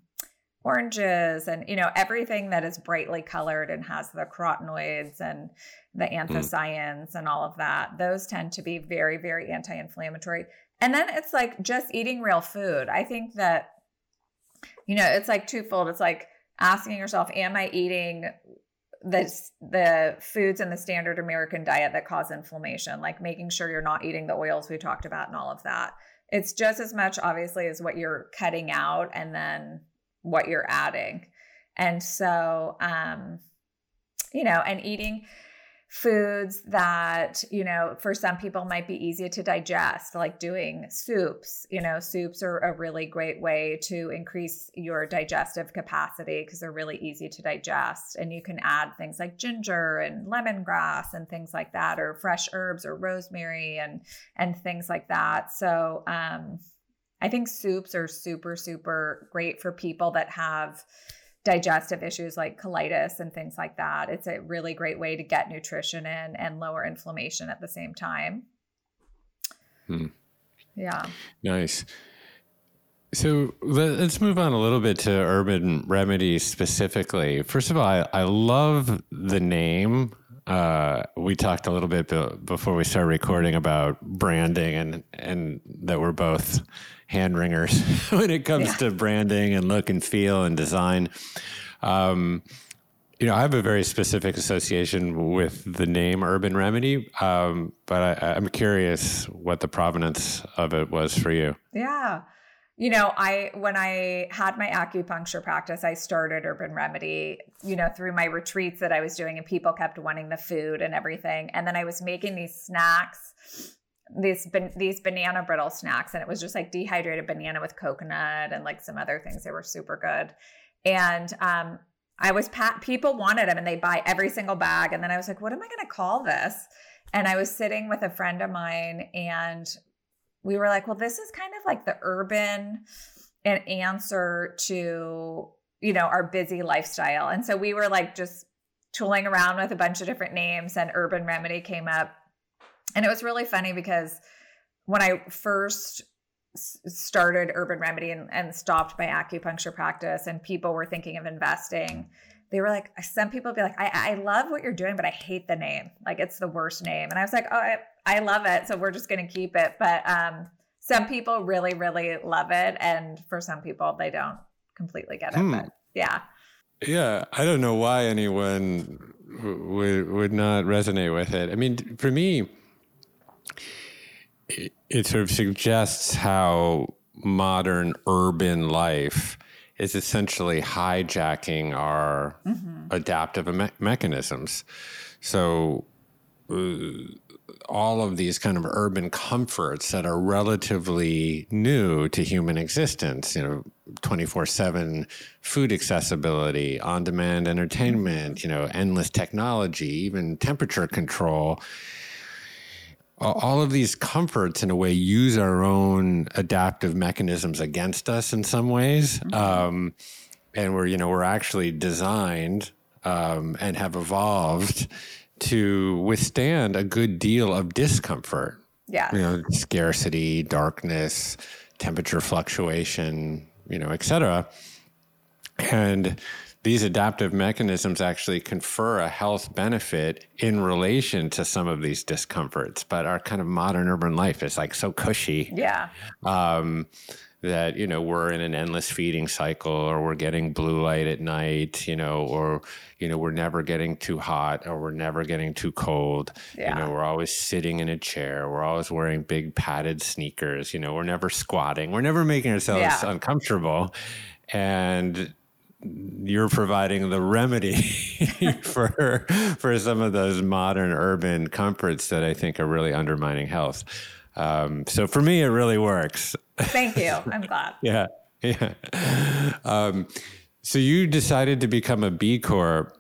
Speaker 2: oranges and, you know, everything that is brightly colored and has the carotenoids and the mm. anthocyanins mm. and all of that. Those tend to be very, very anti inflammatory. And then it's like just eating real food. I think that, you know, it's like twofold. It's like asking yourself, am I eating the the foods in the standard American diet that cause inflammation, like making sure you're not eating the oils we talked about and all of that. It's just as much obviously as what you're cutting out and then what you're adding. And so um you know, and eating foods that you know for some people might be easy to digest like doing soups you know soups are a really great way to increase your digestive capacity because they're really easy to digest and you can add things like ginger and lemongrass and things like that or fresh herbs or rosemary and and things like that so um i think soups are super super great for people that have digestive issues like colitis and things like that. It's a really great way to get nutrition in and lower inflammation at the same time. Hmm. Yeah.
Speaker 3: Nice. So let's move on a little bit to urban remedies specifically. First of all, I, I love the name. Uh, we talked a little bit before we started recording about branding and and that we're both hand wringers when it comes yeah. to branding and look and feel and design. Um, you know, I have a very specific association with the name Urban Remedy, um, but I, I'm curious what the provenance of it was for you.
Speaker 2: Yeah. You know, I when I had my acupuncture practice, I started Urban Remedy, you know, through my retreats that I was doing and people kept wanting the food and everything. And then I was making these snacks these these banana brittle snacks and it was just like dehydrated banana with coconut and like some other things. They were super good. And um i was pat people wanted them and they buy every single bag. And then i was like what am i going to call this? And i was sitting with a friend of mine and we were like well this is kind of like the urban an answer to you know our busy lifestyle. And so we were like just tooling around with a bunch of different names and urban remedy came up and it was really funny because when I first started Urban Remedy and, and stopped my acupuncture practice, and people were thinking of investing, they were like, some people be like, I, I love what you're doing, but I hate the name. Like it's the worst name. And I was like, oh, I, I love it. So we're just going to keep it. But um, some people really, really love it. And for some people, they don't completely get it. Hmm. But yeah.
Speaker 3: Yeah. I don't know why anyone would, would not resonate with it. I mean, for me, it, it sort of suggests how modern urban life is essentially hijacking our mm-hmm. adaptive me- mechanisms. So, uh, all of these kind of urban comforts that are relatively new to human existence, you know, 24 7 food accessibility, on demand entertainment, you know, endless technology, even temperature control all of these comforts in a way use our own adaptive mechanisms against us in some ways. Mm-hmm. um, and we're you know we're actually designed um, and have evolved to withstand a good deal of discomfort.
Speaker 2: Yeah.
Speaker 3: You know scarcity darkness temperature fluctuation you know etc and these adaptive mechanisms actually confer a health benefit in relation to some of these discomforts. But our kind of modern urban life is like so cushy.
Speaker 2: Yeah.
Speaker 3: Um, that you know we're in an endless feeding cycle or we're getting blue light at night you know or you know we're never getting too hot or we're never getting too cold yeah. you know we're always sitting in a chair we're always wearing big padded sneakers you know we're never squatting we're never making ourselves yeah. uncomfortable and you're providing the remedy for for some of those modern urban comforts that I think are really undermining health. Um, so for me, it really works.
Speaker 2: Thank you. I'm glad.
Speaker 3: yeah, yeah. Um, so you decided to become a B Corp,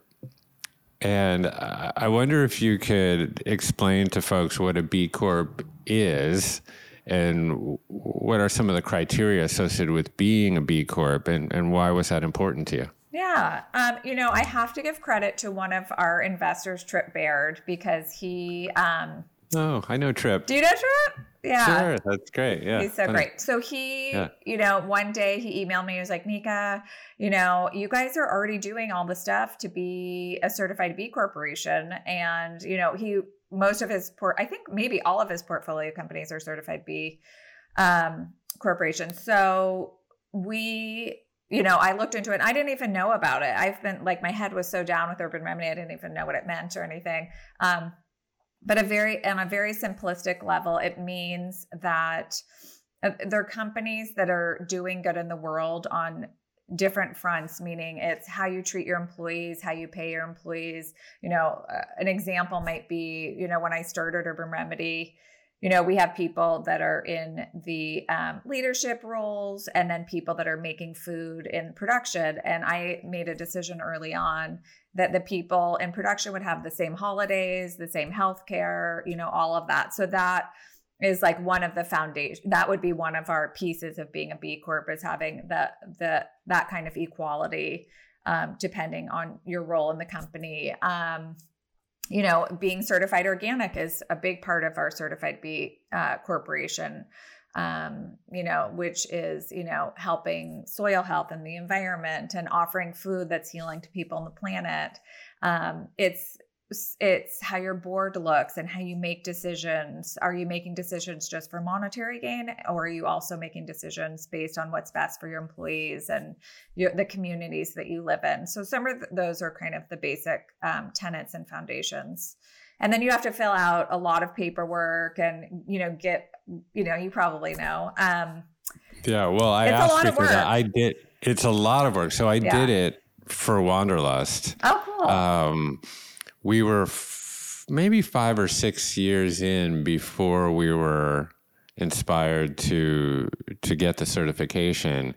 Speaker 3: and I wonder if you could explain to folks what a B Corp is and what are some of the criteria associated with being a B Corp and, and why was that important to you?
Speaker 2: Yeah. Um, you know, I have to give credit to one of our investors, Trip Baird, because he. Um,
Speaker 3: oh, I know Trip.
Speaker 2: Do you know Trip? Yeah.
Speaker 3: Sure. That's great. Yeah.
Speaker 2: He's so Funny. great. So he, yeah. you know, one day he emailed me. He was like, Neka, you know, you guys are already doing all the stuff to be a certified B corporation. And, you know, he most of his port, I think maybe all of his portfolio companies are certified B um, corporations. So we, you know, I looked into it. I didn't even know about it. I've been like my head was so down with urban remedy, I didn't even know what it meant or anything. Um, but a very on a very simplistic level, it means that uh, there are companies that are doing good in the world on different fronts meaning it's how you treat your employees how you pay your employees. You know uh, an example might be you know when i started urban remedy you know we have people that are in the um, leadership roles and then people that are making food in production. And i made a decision early on that the people in production would have the same holidays the same health care you know all of that. So that is like one of the foundation that would be one of our pieces of being a b corp is having the the that kind of equality um, depending on your role in the company. Um, you know being certified organic is a big part of our certified b uh, corporation. Um, you know which is you know helping soil health and the environment and offering food that's healing to people on the planet. Um, it's it's how your board looks and how you make decisions. Are you making decisions just for monetary gain, or are you also making decisions based on what's best for your employees and your, the communities that you live in? So some of those are kind of the basic um, tenets and foundations. And then you have to fill out a lot of paperwork and you know get you know you probably know. Um,
Speaker 3: yeah, well, I asked because I did. It's a lot of work, so I yeah. did it for Wanderlust.
Speaker 2: Oh, cool. Um,
Speaker 3: we were f- maybe five or six years in before we were inspired to to get the certification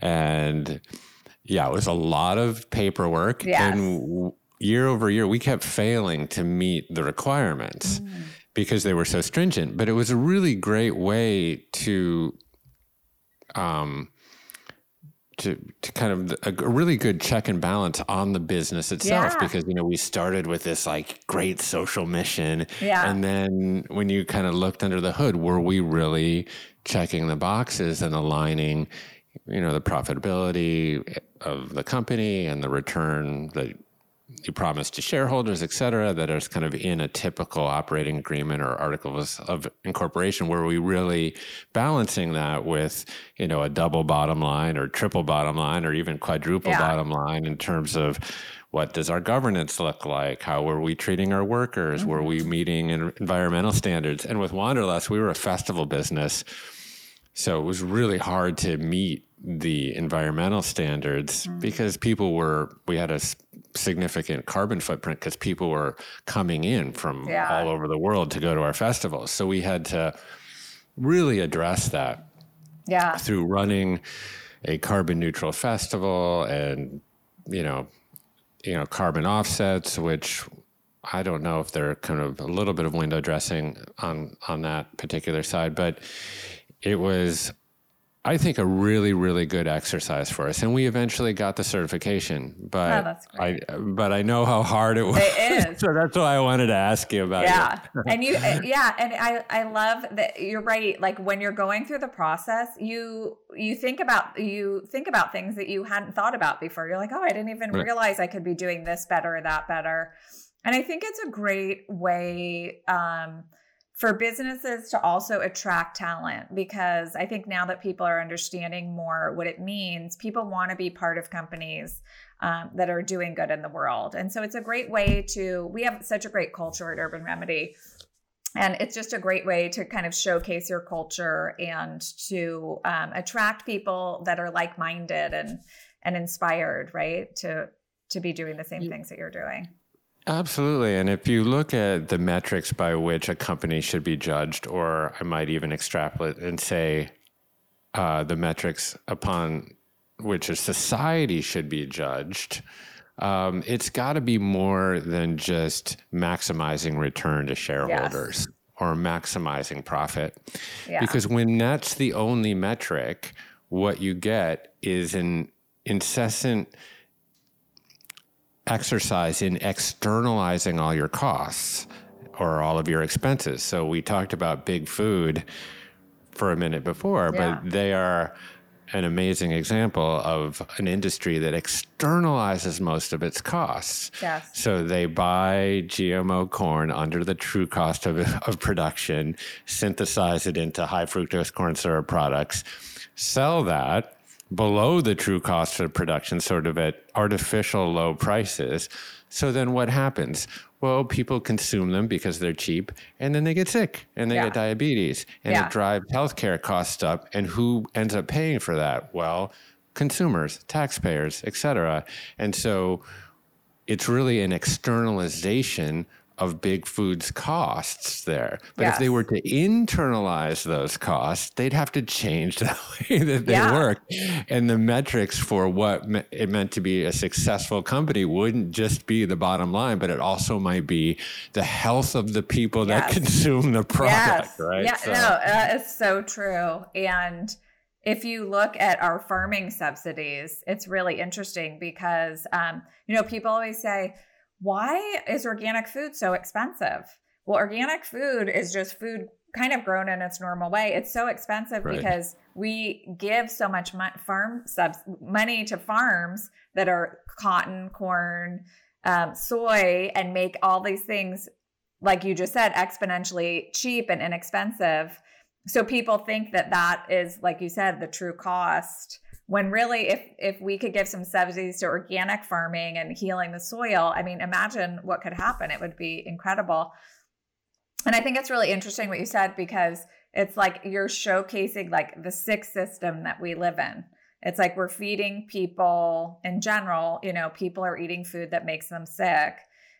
Speaker 3: and yeah it was a lot of paperwork
Speaker 2: yes.
Speaker 3: and year over year we kept failing to meet the requirements mm. because they were so stringent but it was a really great way to um to, to kind of a, really good check and balance on the business itself yeah. because you know we started with this like great social mission
Speaker 2: yeah.
Speaker 3: and then when you kind of looked under the hood were we really checking the boxes and aligning you know the profitability of the company and the return that you promise to shareholders, et cetera, that are kind of in a typical operating agreement or articles of incorporation, where we really balancing that with, you know, a double bottom line or triple bottom line or even quadruple yeah. bottom line in terms of what does our governance look like? How were we treating our workers? Mm-hmm. Were we meeting environmental standards? And with Wanderlust, we were a festival business. So it was really hard to meet the environmental standards mm-hmm. because people were, we had a significant carbon footprint because people were coming in from yeah. all over the world to go to our festivals. So we had to really address that
Speaker 2: yeah.
Speaker 3: through running a carbon neutral festival and, you know, you know, carbon offsets, which I don't know if they're kind of a little bit of window dressing on on that particular side, but it was I think a really, really good exercise for us, and we eventually got the certification. But oh, I, but I know how hard it was.
Speaker 2: It is.
Speaker 3: so that's why I wanted to ask you about.
Speaker 2: Yeah, and you, uh, yeah, and I, I love that you're right. Like when you're going through the process, you, you think about, you think about things that you hadn't thought about before. You're like, oh, I didn't even right. realize I could be doing this better or that better. And I think it's a great way. Um, for businesses to also attract talent because I think now that people are understanding more what it means, people want to be part of companies um, that are doing good in the world. And so it's a great way to, we have such a great culture at Urban Remedy. And it's just a great way to kind of showcase your culture and to um, attract people that are like minded and, and inspired, right? To, to be doing the same things that you're doing.
Speaker 3: Absolutely. And if you look at the metrics by which a company should be judged, or I might even extrapolate and say uh, the metrics upon which a society should be judged, um, it's got to be more than just maximizing return to shareholders. Yes. Or maximizing profit. Yeah. Because when that's the only metric, what you get is an incessant exercise in externalizing all your costs or all of your expenses. So we talked about big food for a minute before, yeah. but they are an amazing example of an industry that externalizes most of its costs.
Speaker 2: Yes.
Speaker 3: So they buy GMO corn under the true cost of, of production, synthesize it into high fructose corn syrup products, sell that below the true cost of production, sort of at artificial low prices. So then what happens? Well, people consume them because they're cheap and then they get sick and they yeah. get diabetes and yeah. it drives healthcare costs up. And who ends up paying for that? Well, consumers, taxpayers, et cetera. And so it's really an externalization of big food's costs there. But yes. if they were to internalize those costs, they'd have to change the way that they yeah. work. And the metrics for what it meant to be a successful company wouldn't just be the bottom line, but it also might be the health of the people yes. that consume the product, yes. right?
Speaker 2: Yeah, so. no, that is so true. And if you look at our farming subsidies, it's really interesting because, um, you know, people always say, why is organic food so expensive? Well, organic food is just food kind of grown in its normal way. It's so expensive right. because we give so much farm subs money to farms that are cotton, corn, um, soy, and make all these things, like you just said, exponentially cheap and inexpensive. So people think that that is, like you said, the true cost when really if if we could give some subsidies to organic farming and healing the soil i mean imagine what could happen. It would be incredible. And i think it's really interesting what you said because it's like you're showcasing like the sick system that we live in. It's like we're feeding people in general you know people are eating food that makes them sick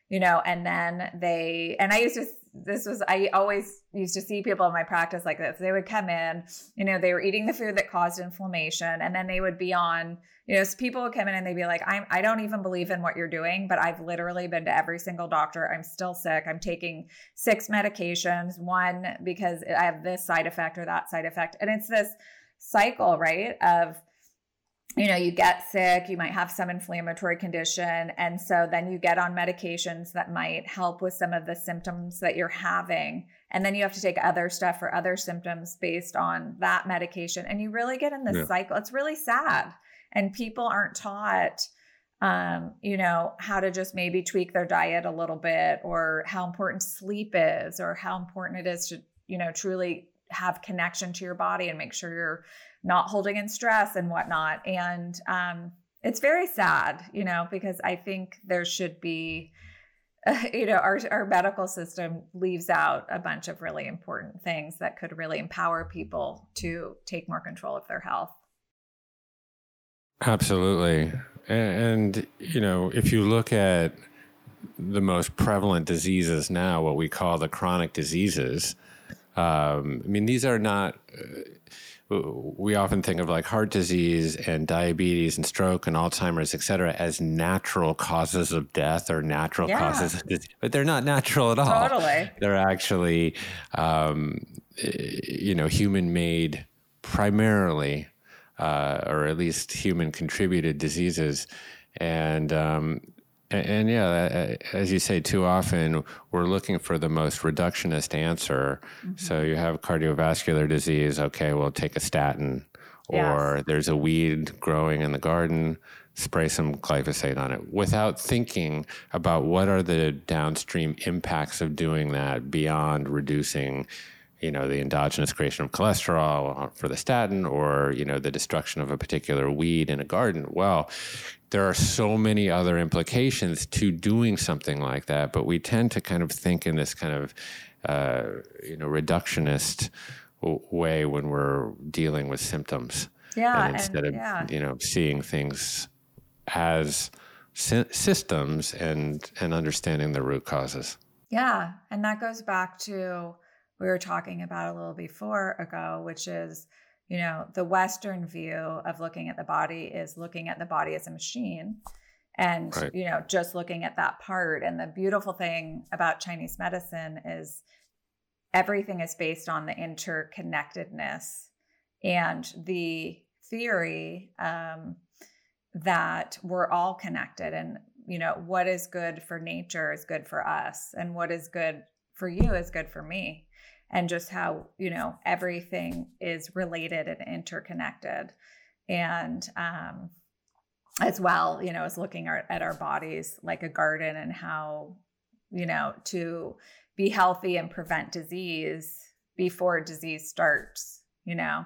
Speaker 2: you know and then they and i used to this was I always used to see people in my practice like this. They would come in, you know, they were eating the food that caused inflammation, and then they would be on, you know, so people would come in and they'd be like, I'm I don't even believe in what you're doing, but I've literally been to every single doctor. I'm still sick. I'm taking six medications, one because I have this side effect or that side effect. And it's this cycle, right? Of you know, you get sick, you might have some inflammatory condition. And so then you get on medications that might help with some of the symptoms that you're having. And then you have to take other stuff for other symptoms based on that medication. And you really get in this yeah. cycle. It's really sad. And people aren't taught, um, you know, how to just maybe tweak their diet a little bit or how important sleep is or how important it is to, you know, truly have connection to your body and make sure you're not holding in stress and whatnot. And um, it's very sad, you know, because I think there should be, uh, you know, our, our medical system leaves out a bunch of really important things that could really empower people to take more control of their health.
Speaker 3: Absolutely. And, you know, if you look at the most prevalent diseases now, what we call the chronic diseases, um, I mean, these are not. Uh, we often think of like heart disease and diabetes and stroke and Alzheimer's, et cetera, as natural causes of death or natural yeah. causes, but they're not natural at all.
Speaker 2: Totally,
Speaker 3: they're actually, um, you know, human made primarily
Speaker 1: uh, or at least human contributed diseases. And, um, and, and yeah, as you say, too often we're looking for the most reductionist answer. Mm-hmm. So you have cardiovascular disease, okay, well, take a statin. Or yes. there's a weed growing in the garden, spray some glyphosate on it without thinking about what are the downstream impacts of doing that beyond reducing you know the endogenous creation of cholesterol for the statin or you know the destruction of a particular weed in a garden well there are so many other implications to doing something like that but we tend to kind of think in this kind of uh, you know reductionist way when we're dealing with symptoms
Speaker 2: yeah
Speaker 1: and instead
Speaker 2: and,
Speaker 1: of
Speaker 2: yeah.
Speaker 1: you know seeing things as systems and and understanding the root causes.
Speaker 2: Yeah, and that goes back to we were talking about a little before ago, which is you know the Western view of looking at the body is looking at the body as a machine and right. you know just looking at that part and the beautiful thing about chinese medicine is everything is based on the interconnectedness and the theory um, that we're all connected and you know what is good for nature is good for us and what is good for you is good for me and just how you know everything is related and interconnected and um as well you know as looking at, at our bodies like a garden and how you know to be healthy and prevent disease before disease starts you know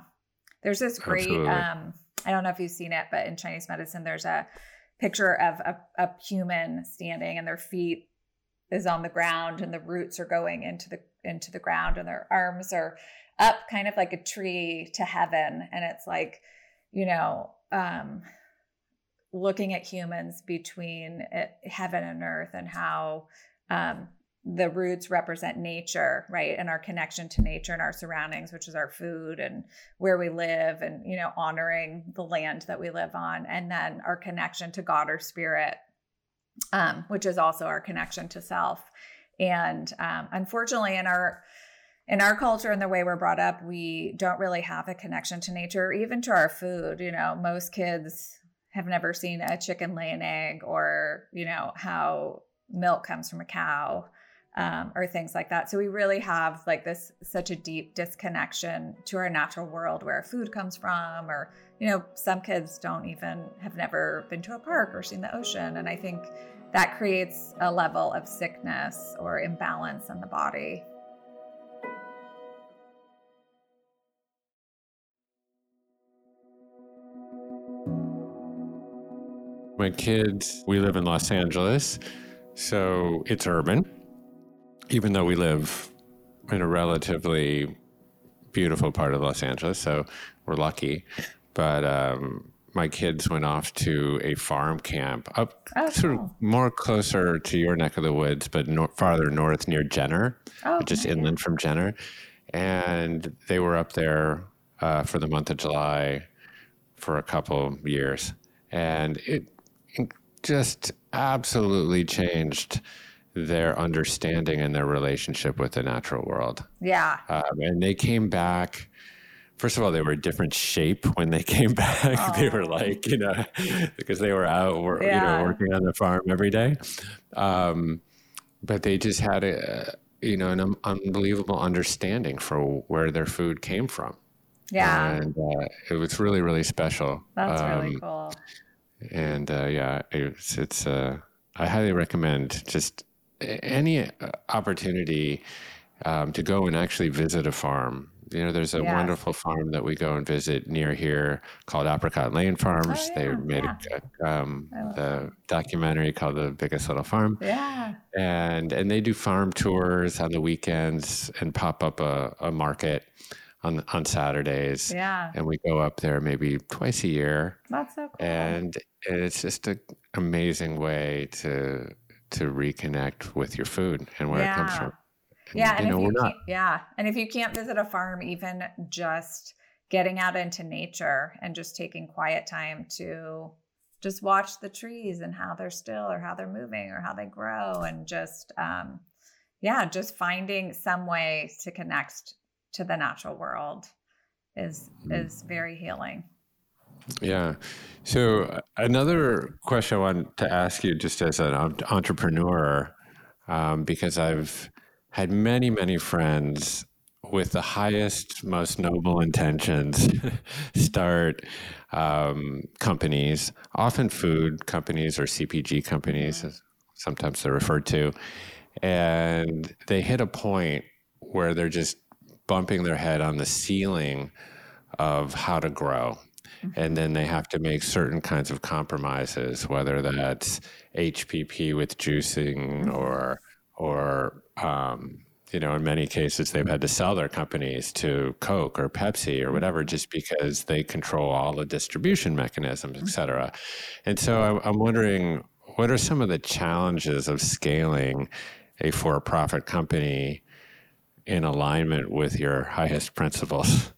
Speaker 2: there's this great Absolutely. um I don't know if you've seen it, but in Chinese medicine, there's a picture of a, a human standing and their feet is on the ground and the roots are going into the into the ground and their arms are up kind of like a tree to heaven and it's like you know um looking at humans between eh, heaven and earth and how um the roots represent nature, right? And our connection to nature and our surroundings, which is our food and where we live and, you know, honoring the land that we live on. And then our connection to God or spirit, um, which is also our connection to self. And um, unfortunately, in our in our culture and the way we're brought up, we don't really have a connection to nature, even to our food. You know, most kids have never seen a chicken lay an egg or, you know, how milk comes from a cow um, or things like that. So we really have like this such a deep disconnection to our natural world where food comes from, or you know, some kids don't even have never been to a park or seen the ocean, and I think that creates a level of sickness or imbalance in the body.
Speaker 1: My kids, we live in Los Angeles, so it's urban even though we live in a relatively beautiful part of Los Angeles, so we're lucky. But um, my kids went off to a farm camp up oh, sort of more closer to your neck of the woods, but nor- farther north near Jenner, oh, just okay. inland from Jenner. And they were up there uh, for the month of July for a couple years. And it, it just absolutely changed their understanding and their relationship with the natural world.
Speaker 2: Yeah.
Speaker 1: Um, and they came back. First of all, they were a different shape when they came back. Oh. they were like, you know, because they were out, were, yeah. you know, working on the farm every day. Um, but they just had a, you know, an unbelievable understanding for where their food came from.
Speaker 2: Yeah.
Speaker 1: And uh, it was really, really special.
Speaker 2: That's um, really cool.
Speaker 1: And uh, yeah, it's, it's, uh, I highly recommend just any uh, opportunity um, to go and actually visit a farm. You know, there's a yes. wonderful farm that we go and visit near here called Apricot Lane Farms. Oh, yeah, they made yeah. a, um, the documentary called The Biggest Little Farm.
Speaker 2: Yeah.
Speaker 1: And and they do farm tours on the weekends and pop up a, a market on on Saturdays.
Speaker 2: Yeah.
Speaker 1: And we go up there maybe twice a year.
Speaker 2: That's so cool.
Speaker 1: And it's just an amazing way to to reconnect with your food and where yeah. it comes from.
Speaker 2: And, yeah, and know, if you yeah, and if you can't visit a farm, even just getting out into nature and just taking quiet time to just watch the trees and how they're still or how they're moving or how they grow and just um, yeah just finding some way to connect to the natural world is mm-hmm. is very healing
Speaker 3: Yeah. So another question I want to ask you, just as an entrepreneur, um, because I've had many, many friends with the highest, most noble intentions start um, companies, often food companies or CPG companies, as sometimes they're referred to, and they hit a point where they're just bumping their head on the ceiling of how to grow. Mm-hmm. And then they have to make certain kinds of compromises, whether that's HPP with juicing mm-hmm. or or um, you know, in many cases, they've had to sell their companies to Coke or Pepsi or whatever just because they control all the distribution mechanisms, et cetera. And so I'm wondering what are some of the challenges of scaling a for profit company in alignment with your highest principles?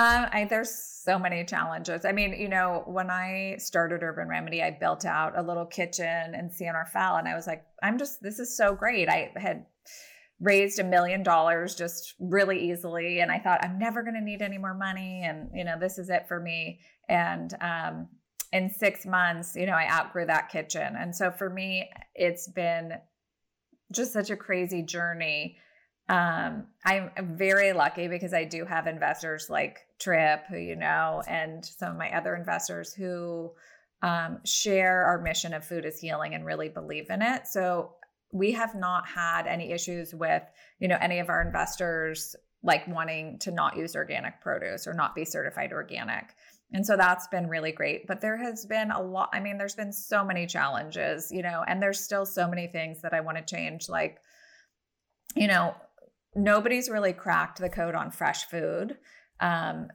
Speaker 2: Um, I, there's so many challenges. I mean, you know, when I started Urban Remedy, I built out a little kitchen in San Rafael, and I was like, I'm just, this is so great. I had raised a million dollars just really easily and i thought i'm never going to need any more money and you know this is it for me and um, in six months you know i outgrew that kitchen and so for me it's been just such a crazy journey um, i'm very lucky because i do have investors like trip who you know and some of my other investors who um, share our mission of food is healing and really believe in it. So we have not had any issues with you know any of our investors like wanting to not use organic produce or not be certified organic. And so that's been really great. But there has been a lot i mean there's been so many challenges you know and there's still so many things that i want to change like you know nobody's really cracked the code on fresh food um,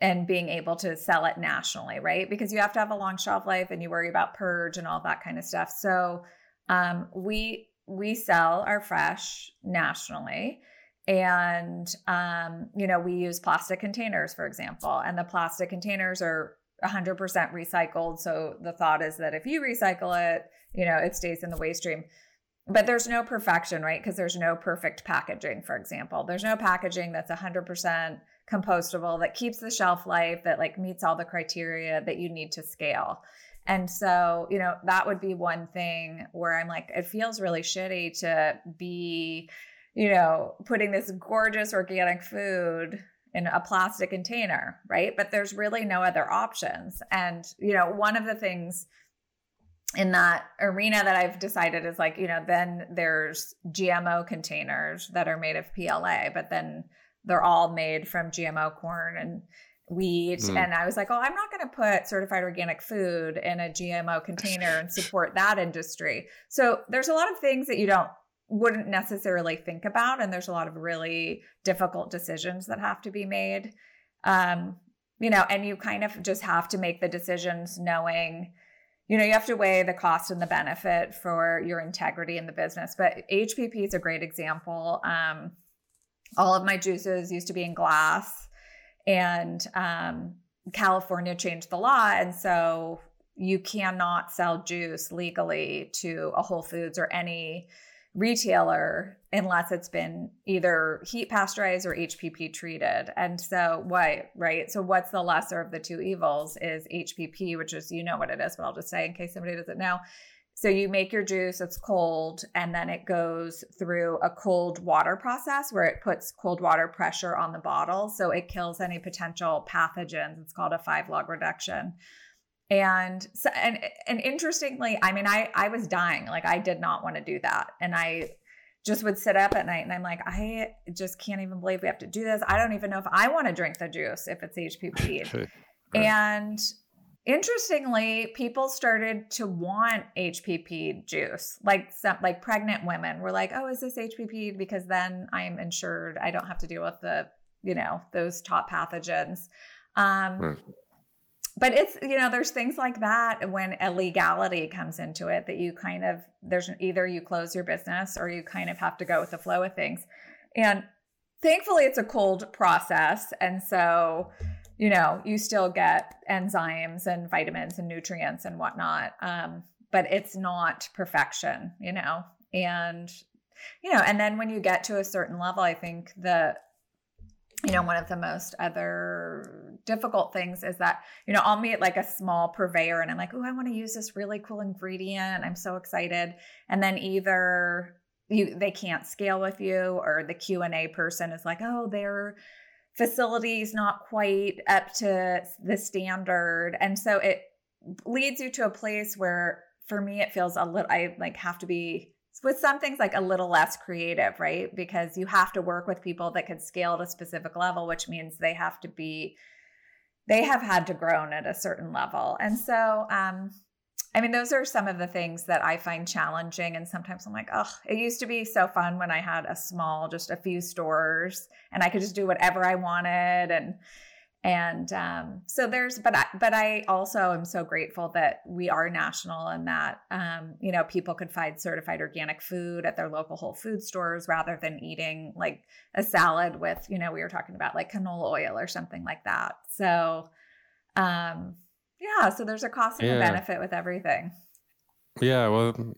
Speaker 2: and being able to sell it nationally right? Because you have to have a long shelf life and you worry about purge and all that kind of stuff. So um, we we sell our fresh nationally and um, you know we use plastic containers for example and the plastic containers are 100% recycled. So the thought is that if you recycle it you know it stays in the waste stream but there's no perfection right because there's no perfect packaging for example there's no packaging that's 100% compostable that keeps the shelf life that like meets all the criteria that you need to scale and so, you know, that would be one thing where I'm like, it feels really shitty to be, you know, putting this gorgeous organic food in a plastic container, right? But there's really no other options. And, you know, one of the things in that arena that I've decided is like, you know, then there's GMO containers that are made of PLA, but then they're all made from GMO corn and wheat. Mm. and i was like oh i'm not going to put certified organic food in a gmo container and support that industry. So there's a lot of things that you don't wouldn't necessarily think about and there's a lot of really difficult decisions that have to be made. Um you know and you kind of just have to make the decisions knowing you know you have to weigh the cost and the benefit for your integrity in the business but hpp is a great example. Um all of my juices used to be in glass and um, California changed the law, and so you cannot sell juice legally to a Whole Foods or any retailer unless it's been either heat pasteurized or HPP treated. And so what, right? So what's the lesser of the two evils is HPP, which is you know what it is, but I'll just say in case somebody doesn't know. So you make your juice, it's cold, and then it goes through a cold water process where it puts cold water pressure on the bottle. So it kills any potential pathogens. It's called a five log reduction. And so, and and interestingly, I mean, I I was dying. Like I did not want to do that. And I just would sit up at night and I'm like, I just can't even believe we have to do this. I don't even know if I want to drink the juice if it's HPP. right. And interestingly people started to want hpp juice like some like pregnant women were like oh is this hpp because then i'm insured i don't have to deal with the you know those top pathogens um mm. But it's you know there's things like that when illegality comes into it that you kind of there's either you close your business or you kind of have to go with the flow of things and thankfully it's a cold process and so you know, you still get enzymes and vitamins and nutrients and whatnot. Um, but it's not perfection, you know, and, you know, and then when you get to a certain level, I think the, you know, one of the most other difficult things is that, you know, I'll meet like a small purveyor and I'm like, oh, I want to use this really cool ingredient. I'm so excited. And then either you they can't scale with you or the Q&A person is like, oh, their facility's not quite up to the standard. And so it leads you to a place where for me it feels a little I like have to be with some things like a little less creative, right? Because you have to work with people that can scale to a specific level, which means they have to be, they have had to grow at a certain level. And so, um, I mean, those are some of the things that I find challenging. And sometimes I'm like, oh, it used to be so fun when I had a small, just a few stores and I could just do whatever I wanted. And, and um, so there's but I, but I also am so grateful that we are national and that um, you know people could find certified organic food at their local Whole Food stores rather than eating like a salad with you know we were talking about like canola oil or something like that. So um, yeah, so there's a cost and yeah. a benefit with everything.
Speaker 3: Yeah, well,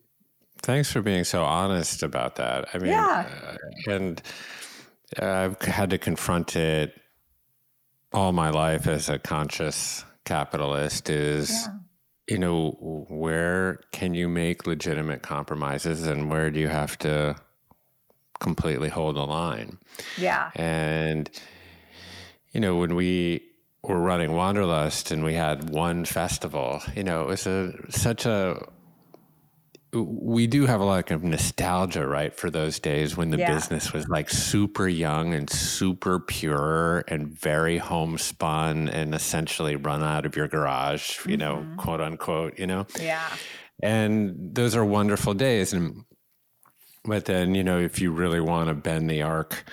Speaker 3: thanks for being so honest about that. I mean, yeah. Uh, and I've had to confront it all my life as a conscious capitalist is yeah. you know where can you make legitimate compromises and where do you have to completely hold the line
Speaker 2: yeah
Speaker 3: and you know when we were running wanderlust and we had one festival you know it was a such a we do have a lot of nostalgia, right, for those days when the yeah. business was like super young and super pure and very homespun and essentially run out of your garage, you mm-hmm. know, quote unquote, you know?
Speaker 2: Yeah.
Speaker 3: And those are wonderful days. And, but then, you know, if you really want to bend the arc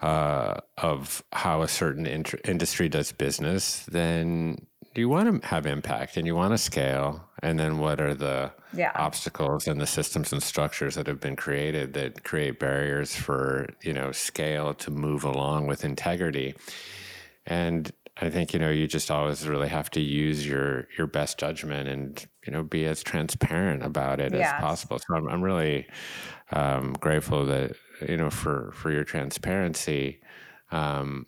Speaker 3: uh, of how a certain int- industry does business, then you want to have impact and you want to scale. And then what are the, yeah. obstacles and the systems and structures that have been created that create barriers for you know scale to move along with integrity and i think you know you just always really have to use your your best judgment and you know be as transparent about it yes. as possible so i'm, I'm really um, grateful that you know for for your transparency um,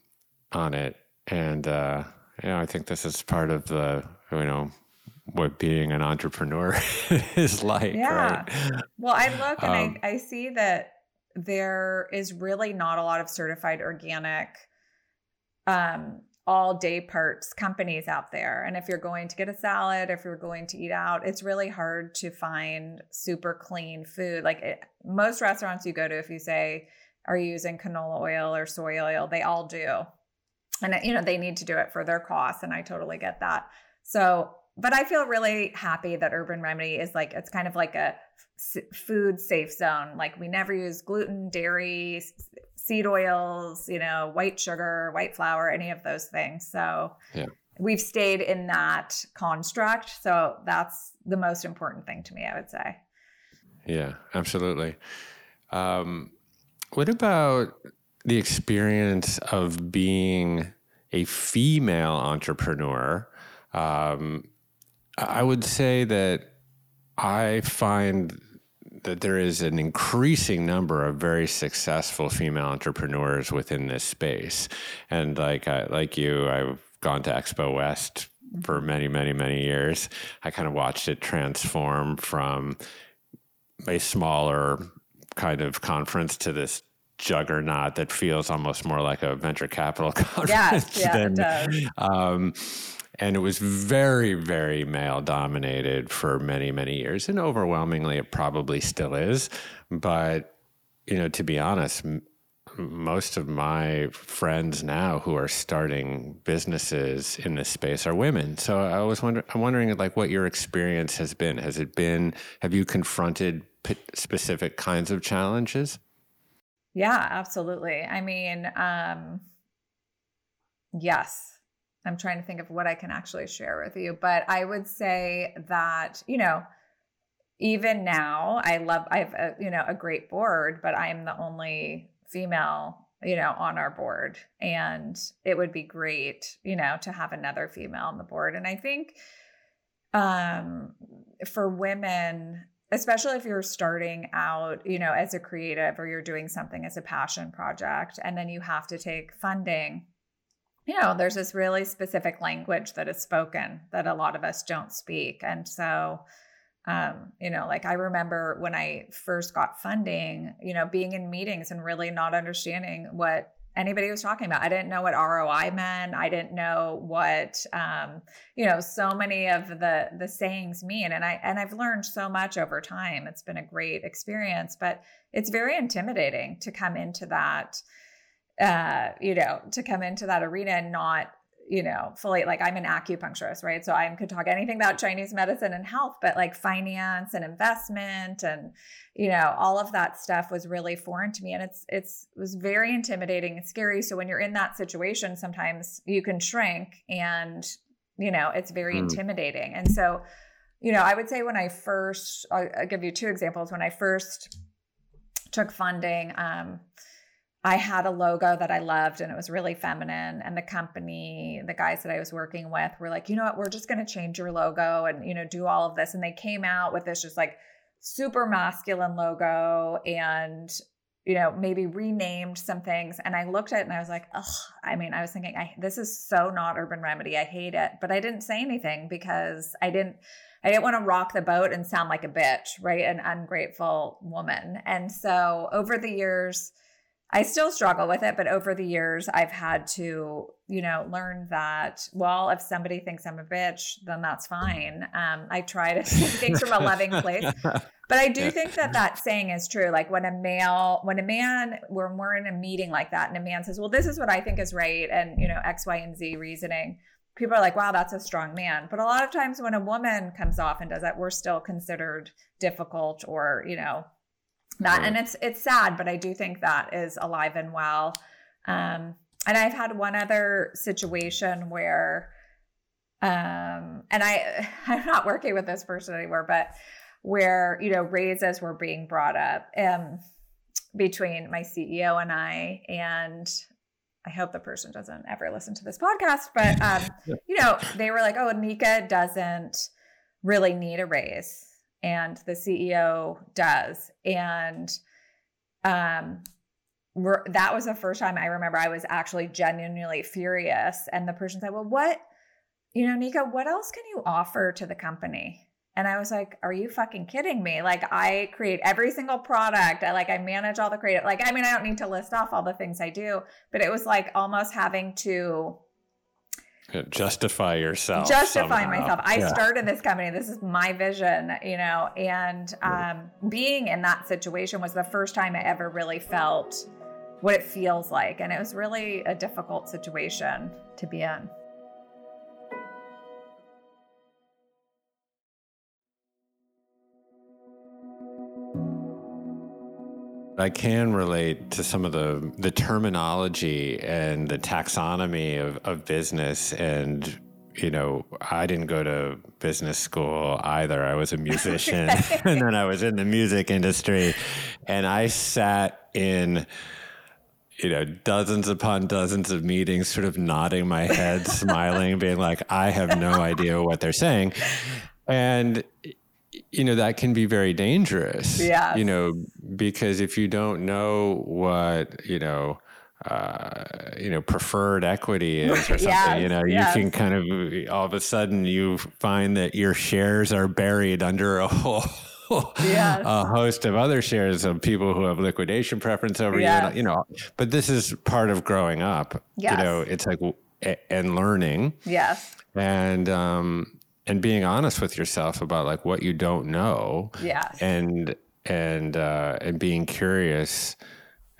Speaker 3: on it and uh, you know i think this is part of the you know what being an entrepreneur is like. Yeah. Right?
Speaker 2: Well, I look and um, I, I see that there is really not a lot of certified organic um, all day parts companies out there. And if you're going to get a salad, if you're going to eat out, it's really hard to find super clean food. Like it, most restaurants you go to, if you say, are you using canola oil or soy oil? They all do. And, you know, they need to do it for their costs. And I totally get that. So but I feel really happy that Urban Remedy is like it's kind of like a food safe zone. Like we never use gluten, dairy, seed oils, you know, white sugar, white flour, any of those things. So yeah. we've stayed in that construct. So that's the most important thing to me, I would say.
Speaker 3: Yeah, absolutely. Um, what about the experience of being a female entrepreneur? Um, I would say that I find that there is an increasing number of very successful female entrepreneurs within this space. And like like you, I've gone to Expo West for many, many, many years. I kind of watched it transform from a smaller kind of conference to this juggernaut that feels almost more like a venture capital conference
Speaker 2: yeah, than, it does. Um,
Speaker 3: and it was very very male dominated for many many years and overwhelmingly it probably still is. But you know to be honest m- most of my friends now who are starting businesses in this space are women. So i was wondering i'm wondering like what your experience has been. Has it been have you confronted p- specific kinds of challenges
Speaker 2: yeah absolutely i mean um yes I'm trying to think of what I can actually share with you, but I would say that, you know, even now, I love, I have a, you know, a great board, but I'm the only female, you know, on our board. And it would be great, you know, to have another female on the board. And I think um, for women, especially if you're starting out, you know, as a creative or you're doing something as a passion project and then you have to take funding. You know, there's this really specific language that is spoken that a lot of us don't speak. And so, um, you know, like I remember when I first got funding, you know, being in meetings and really not understanding what anybody was talking about. I didn't know what ROI meant. I didn't know what um, you know, so many of the the sayings mean. And I and I've learned so much over time. It's been a great experience, but it's very intimidating to come into that uh, you know, to come into that arena and not you know, fully like I'm an acupuncturist, right? So I could talk anything about Chinese medicine and health, but like finance and investment and you know, all of that stuff was really foreign to me and it's it's it was very intimidating and scary. So when you're in that situation, sometimes you can shrink and you know, it's very mm. intimidating. And so, you know, I would say when I first I'll, I'll give you two examples when I first took funding um I had a logo that I loved and it was really feminine. And the company, the guys that I was working with were like, you know what, we're just going to change your logo and, you know, do all of this. And they came out with this just like super masculine logo and, you know, maybe renamed some things. And I looked at it and I was like, oh, I mean, I was thinking, I, this is so not Urban Remedy. I hate it. But I didn't say anything because I didn't. I didn't want to rock the boat and sound like a bitch, right? An ungrateful woman. And so over the years, I still struggle with it, but over the years, I've had to, you know, learn that, well, if somebody thinks I'm a bitch, then that's fine. Um, I try to say things from a loving place. But I do think that that saying is true. Like when a male, when a man, when we're in a meeting like that and a man says, well, this is what I think is right. And, you know, X, Y, and Z reasoning, people are like, wow, that's a strong man. But a lot of times when a woman comes off and does that, we're still considered difficult or, you know, that right. and it's it's sad but i do think that is alive and well. Um and i've had one other situation where um and i i'm not working with this person anymore but where you know raises were being brought up um between my ceo and i and i hope the person doesn't ever listen to this podcast but um you know they were like oh neka doesn't really need a raise and the CEO does. And um, that was the first time I remember I was actually genuinely furious. And the person said, Well, what, you know, Neka, what else can you offer to the company? And I was like, are you fucking kidding me? Like I create every single product. I like I manage all the creative like I mean I don't need to list off all the things I do, but it was like almost having to
Speaker 3: justify yourself
Speaker 2: justify somehow. myself i yeah. started this company this is my vision you know and um, being in that situation was the first time i ever really felt what it feels like and it was really a difficult situation to be in
Speaker 3: I can relate to some of the the terminology and the taxonomy of, of business and you know, I didn't go to business school either. I was a musician and then I was in the music industry and I sat in you know, dozens upon dozens of meetings, sort of nodding my head, smiling, being like, I have no idea what they're saying. And you know that can be very dangerous
Speaker 2: yeah
Speaker 3: you know because if you don't know what you know uh, you know preferred equity is or something yes, you know yes. you can kind of all of a sudden you find that your shares are buried under a whole yes. a host of other shares of people who have liquidation preference over yes. you you know but this is part of growing up you know it's like and learning
Speaker 2: yes
Speaker 3: and um and being honest with yourself about like what you don't know.
Speaker 2: Yeah.
Speaker 3: And and uh, and being curious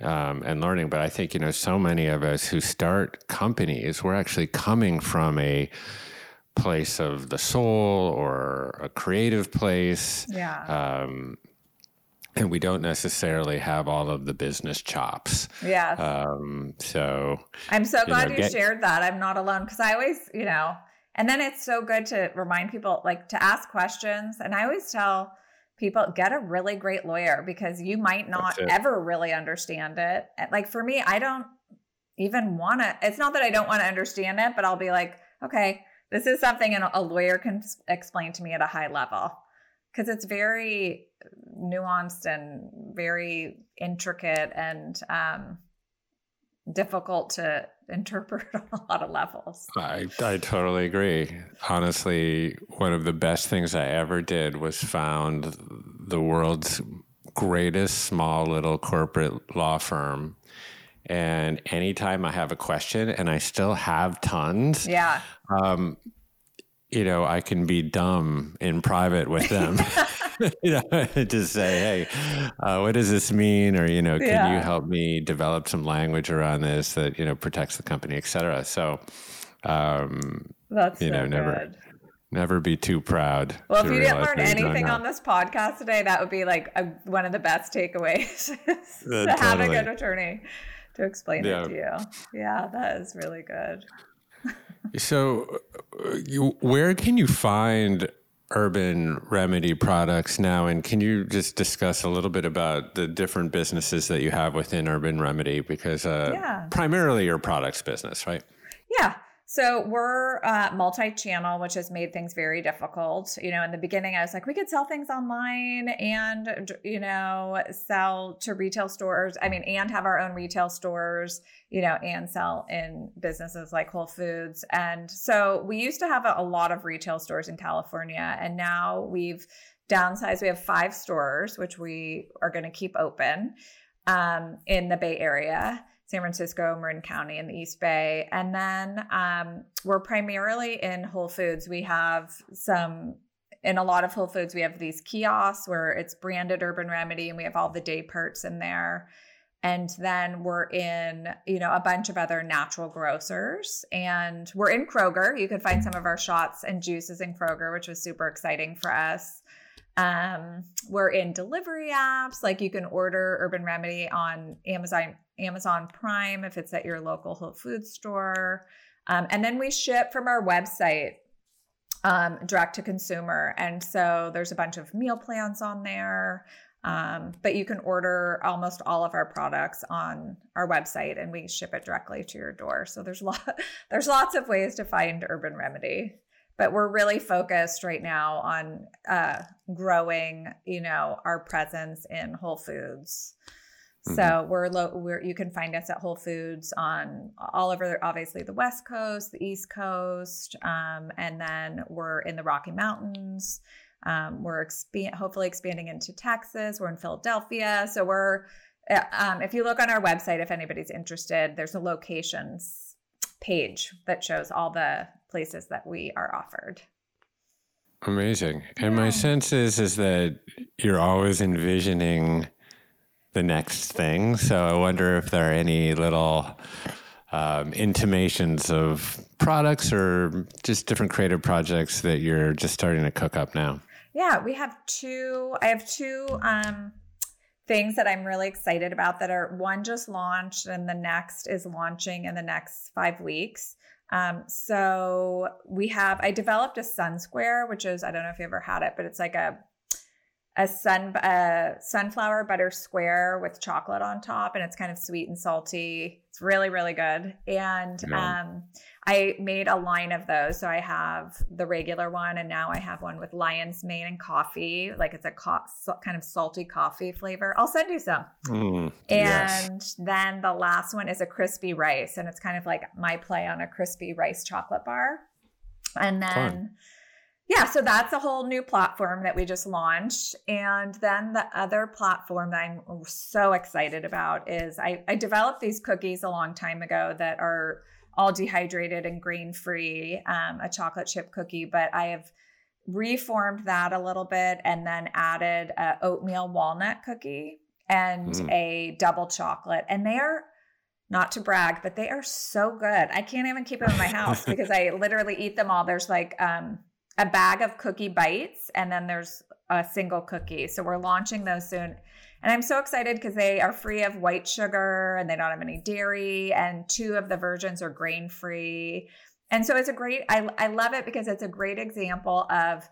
Speaker 3: um, and learning. But I think you know so many of us who start companies, we're actually coming from a place of the soul or a creative place.
Speaker 2: Yeah.
Speaker 3: Um, and we don't necessarily have all of the business chops.
Speaker 2: Yeah.
Speaker 3: Um, so
Speaker 2: I'm so glad you, know, you get, shared that. I'm not alone because I always, you know, and then it's so good to remind people like to ask questions. And I always tell people get a really great lawyer because you might not ever really understand it. Like for me, I don't even want to, it's not that I don't want to understand it, but I'll be like, okay, this is something a lawyer can explain to me at a high level because it's very nuanced and very intricate and um, difficult to interpret on a lot of levels.
Speaker 3: I, I totally agree. Honestly, one of the best things I ever did was found the world's greatest small little corporate law firm. And anytime I have a question, and I still have tons,
Speaker 2: yeah, um,
Speaker 3: you know, I can be dumb in private with them. you know, just say, hey, uh, what does this mean? Or, you know, can yeah. you help me develop some language around this that, you know, protects the company, et cetera. So,
Speaker 2: um, that's you so know,
Speaker 3: never,
Speaker 2: good.
Speaker 3: never be too proud.
Speaker 2: Well, if you didn't learn anything on this podcast today, that would be like a, one of the best takeaways to totally. have a good attorney to explain yeah. it to you. Yeah, that is really good.
Speaker 3: So, uh, you, where can you find urban remedy products now? And can you just discuss a little bit about the different businesses that you have within urban remedy? Because uh, yeah. primarily your products business right?
Speaker 2: Yeah so we're uh, multi-channel, which has made things very difficult. You know, in the beginning, I was like, we could sell things online and you know sell to retail stores. I mean, and have our own retail stores. You know, and sell in businesses like Whole Foods. And so we used to have a, a lot of retail stores in California, and now we've downsized. We have five stores, which we are going to keep open um, in the Bay Area San Francisco, Marin County, and the East Bay. And then um, we're primarily in Whole Foods. We have some, in a lot of Whole Foods, we have these kiosks where it's branded Urban Remedy and we have all the day parts in there. And then we're in, you know, a bunch of other natural grocers. And we're in Kroger. You can find some of our shots and juices in Kroger, which was super exciting for us. Um, we're in delivery apps, like you can order Urban Remedy on Amazon Amazon Prime if it's at your local Whole Foods store. Um, and then we ship from our website um, direct to consumer. And so there's a bunch of meal plans on there. Um, but you can order almost all of our products on our website and we ship it directly to your door. So there's lot, there's lots of ways to find Urban Remedy. But we're really focused right now on uh, growing, you know, our presence in Whole Foods. Mm-hmm. So we're low. We're you can find us at Whole Foods on all over, obviously the West Coast, the East Coast, um, and then we're in the Rocky Mountains. Um, we're expand, hopefully expanding into Texas. We're in Philadelphia, so we're. Uh, um, if you look on our website, if anybody's interested, there's a locations page that shows all the places that we are offered.
Speaker 3: Amazing. And yeah. my sense is is that you're always envisioning the next thing. So I wonder if there are any little um, intimations of products or just different creative projects that you're just starting to cook up now.
Speaker 2: Yeah, we have two. I have two um, things that I'm really excited about that are one just launched and the next is launching in the next five weeks. Um, so we have, I developed a sun square, which is, I don't know if you ever had it, but it's like a a sun a sunflower butter square with chocolate on top and it's kind of sweet and salty. It's really really good. And um, i made a line of those. So i have the regular one and now i have one with lion's mane and coffee. Like it's a co- kind of salty coffee flavor. I'll send you some. Mm, and yes. then the last one is a crispy rice and it's kind of like my play on a crispy rice chocolate bar. And then Fun yeah, so that's a whole new platform that we just launched. And then the other platform that I'm so excited about is I, I developed these cookies a long time ago that are all dehydrated and grain free, um, a chocolate chip cookie, but I have reformed that a little bit and then added a oatmeal walnut cookie and mm. a double chocolate. And they are not to brag, but they are so good. I can't even keep them in my house because I literally eat them all. There's like um a bag of cookie bites and then there's a single cookie. So we're launching those soon. And I'm so excited because they are free of white sugar and they don't have any dairy. And two of the versions are grain free. And so it's a great, I, I love it because it's a great example of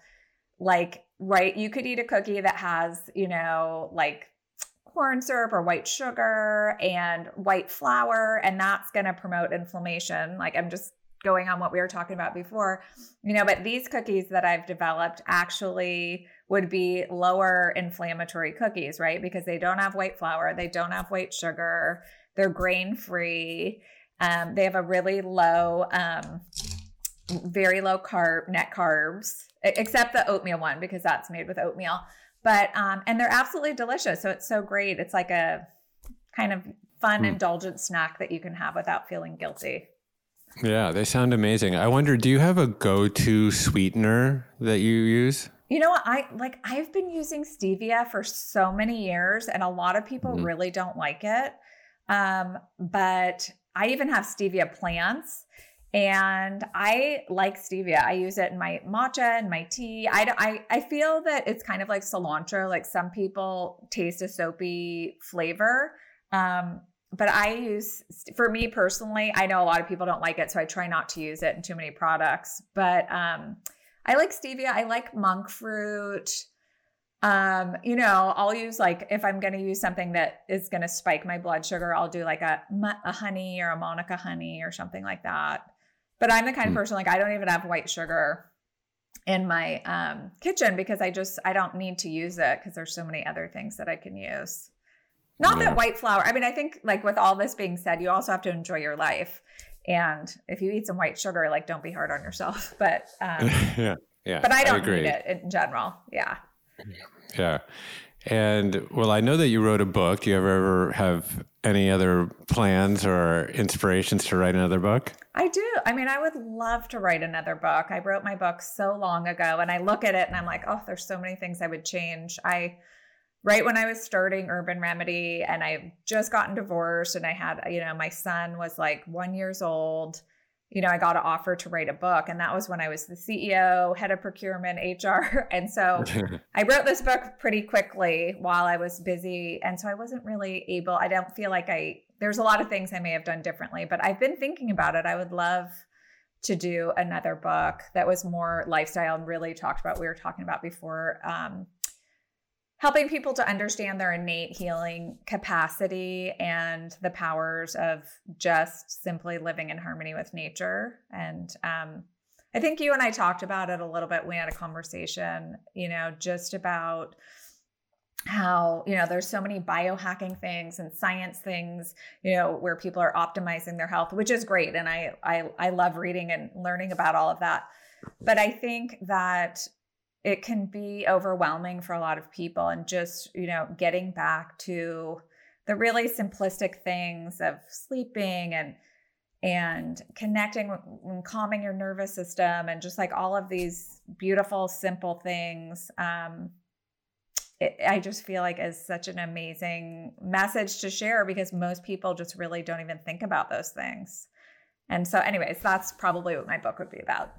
Speaker 2: like, right, you could eat a cookie that has, you know, like corn syrup or white sugar and white flour, and that's going to promote inflammation. Like, I'm just going on what we were talking about before, you know, but these cookies that I've developed actually would be lower inflammatory cookies, right? Because they don't have white flour, they don't have white sugar, they're grain free. Um, they have a really low, um, very low carb net carbs, except the oatmeal one because that's made with oatmeal. But um, and they're absolutely delicious. So it's so great. It's like a kind of fun, mm. indulgent snack that you can have without feeling guilty.
Speaker 3: Yeah, they sound amazing. I wonder, do you have a go-to sweetener that you use?
Speaker 2: You know what? I like I've been using stevia for so many years and a lot of people mm-hmm. really don't like it. Um, but I even have stevia plants and I like stevia. I use it in my matcha and my tea. I, I, I feel that it's kind of like cilantro. Like some people taste a soapy flavor. Um, but I use, for me personally, I know a lot of people don't like it, so I try not to use it in too many products. But um, I like stevia. I like monk fruit. Um, you know, I'll use like if I'm going to use something that is going to spike my blood sugar, I'll do like a a honey or a Manuka honey or something like that. But I'm the kind of hmm. person like I don't even have white sugar in my um, kitchen because I just I don't need to use it because there's so many other things that I can use. Not yeah. that white flour. I mean, I think like with all this being said, you also have to enjoy your life. And if you eat some white sugar, like don't be hard on yourself. But um,
Speaker 3: yeah, yeah.
Speaker 2: But I don't I need it in general. Yeah.
Speaker 3: Yeah. And well, I know that you wrote a book. Do you ever ever have any other plans or inspirations to write another book?
Speaker 2: I do. I mean, I would love to write another book. I wrote my book so long ago and I look at it and I'm like, oh, there's so many things I would change. I right when I was starting Urban Remedy and I just gotten divorced and I had, you know, my son was like one years old. You know, I got an offer to write a book, and that was when I was the CEO, head of procurement, HR. And so I wrote this book pretty quickly while I was busy. And so I wasn't really able, I don't feel like I, there's a lot of things I may have done differently, but I've been thinking about it. I would love to do another book that was more lifestyle and really talked about we were talking about before um, helping people to understand their innate healing capacity and the powers of just simply living in harmony with nature. And um, I think you and I talked about it a little bit. We had a conversation, you know, just about how you know there's so many biohacking things and science things you know where people are optimizing their health which is great and i i, I love reading and learning about all of that but i think that it can be overwhelming for a lot of people and just you know getting back to the really simplistic things of sleeping and and connecting and calming your nervous system and just like all of these beautiful simple things um, it, i just feel like is such an amazing message to share because most people just really don't even think about those things. And so anyways that's probably what my book would be about.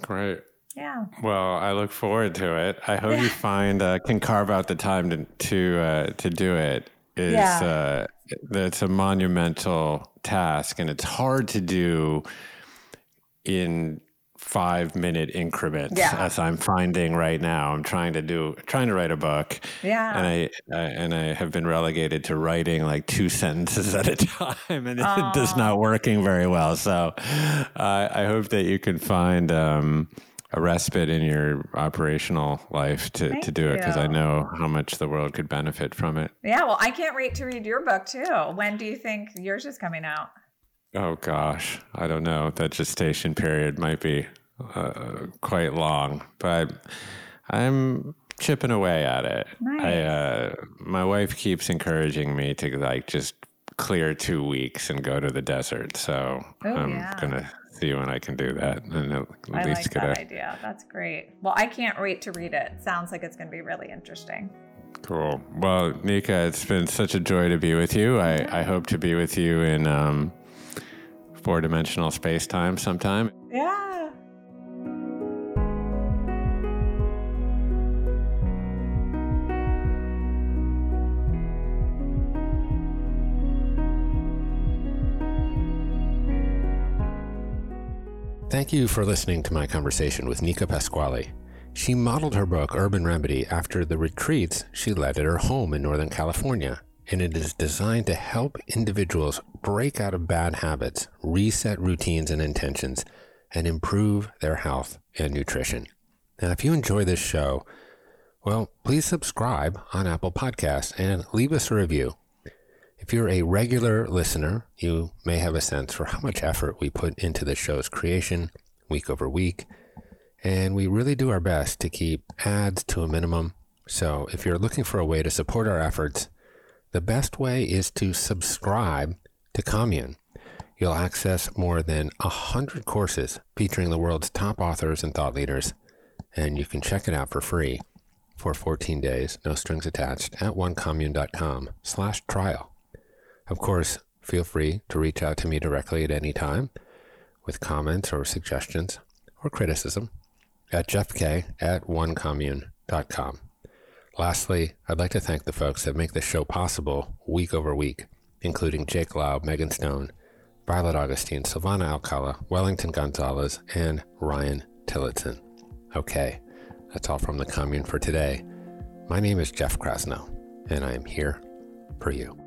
Speaker 3: Great
Speaker 2: yeah.
Speaker 3: Well, I look forward to it. I hope you find uh, can carve out the time to to uh, to do it. It's yeah. uh, it's a monumental task, and it's hard to do in five minute increments yeah. as I'm finding right now. I'm trying to do trying to write a book.
Speaker 2: Yeah.
Speaker 3: And I, and I have been relegated to writing like two sentences at a time and it not working very well. So uh, I hope that you can find um, a respite in your operational life to, to do it because I know how much the world could benefit from it.
Speaker 2: Yeah, well, I can't wait to read your book too. When do you think yours is coming out?
Speaker 3: Oh gosh, I don't know. That gestation period might be uh, quite long, but I'm chipping away at it.
Speaker 2: Nice.
Speaker 3: I, uh, my wife keeps encouraging me to like just clear two weeks and go to the desert. So
Speaker 2: oh,
Speaker 3: I'm
Speaker 2: yeah.
Speaker 3: gonna see when I can do that. And at
Speaker 2: I least like get that a, idea. That's great. Well, I can't wait to read it. Sounds like it's going to be really interesting.
Speaker 3: Cool. Well, Neka, it's been such a joy to be with you. I, I hope to be with you in um, four dimensional space time sometime.
Speaker 2: Yeah.
Speaker 3: Thank you for listening to my conversation with Neka Pasquale. She modeled her book, Urban Remedy, after the retreats she led at her home in Northern California, and it is designed to help individuals break out of bad habits, reset routines and intentions, and improve their health and nutrition. Now, if you enjoy this show,
Speaker 1: Well, please subscribe on Apple Podcasts and leave us a review. If you're a regular listener, you may have a sense for how much effort we put into the show's creation week over week. And we really do our best to keep ads to a minimum. So if you're looking for a way to support our efforts, the best way is to subscribe to Commune. You'll access more than 100 courses featuring the world's top authors and thought leaders, and you can check it out for free for 14 days, no strings attached, at onecommune.com slash trial. Of course, feel free to reach out to me directly at any time with comments or suggestions or criticism at jeffk at onecommune.com. Lastly, I'd like to thank the folks that make this show possible week over week, including Jake Lau, Megan Stone, Violet Augustine, Silvana Alcala, Wellington Gonzalez, and Ryan Tillotson. Okay, that's all from the commune for today. My name is Jeff Krasno, and I am here for you.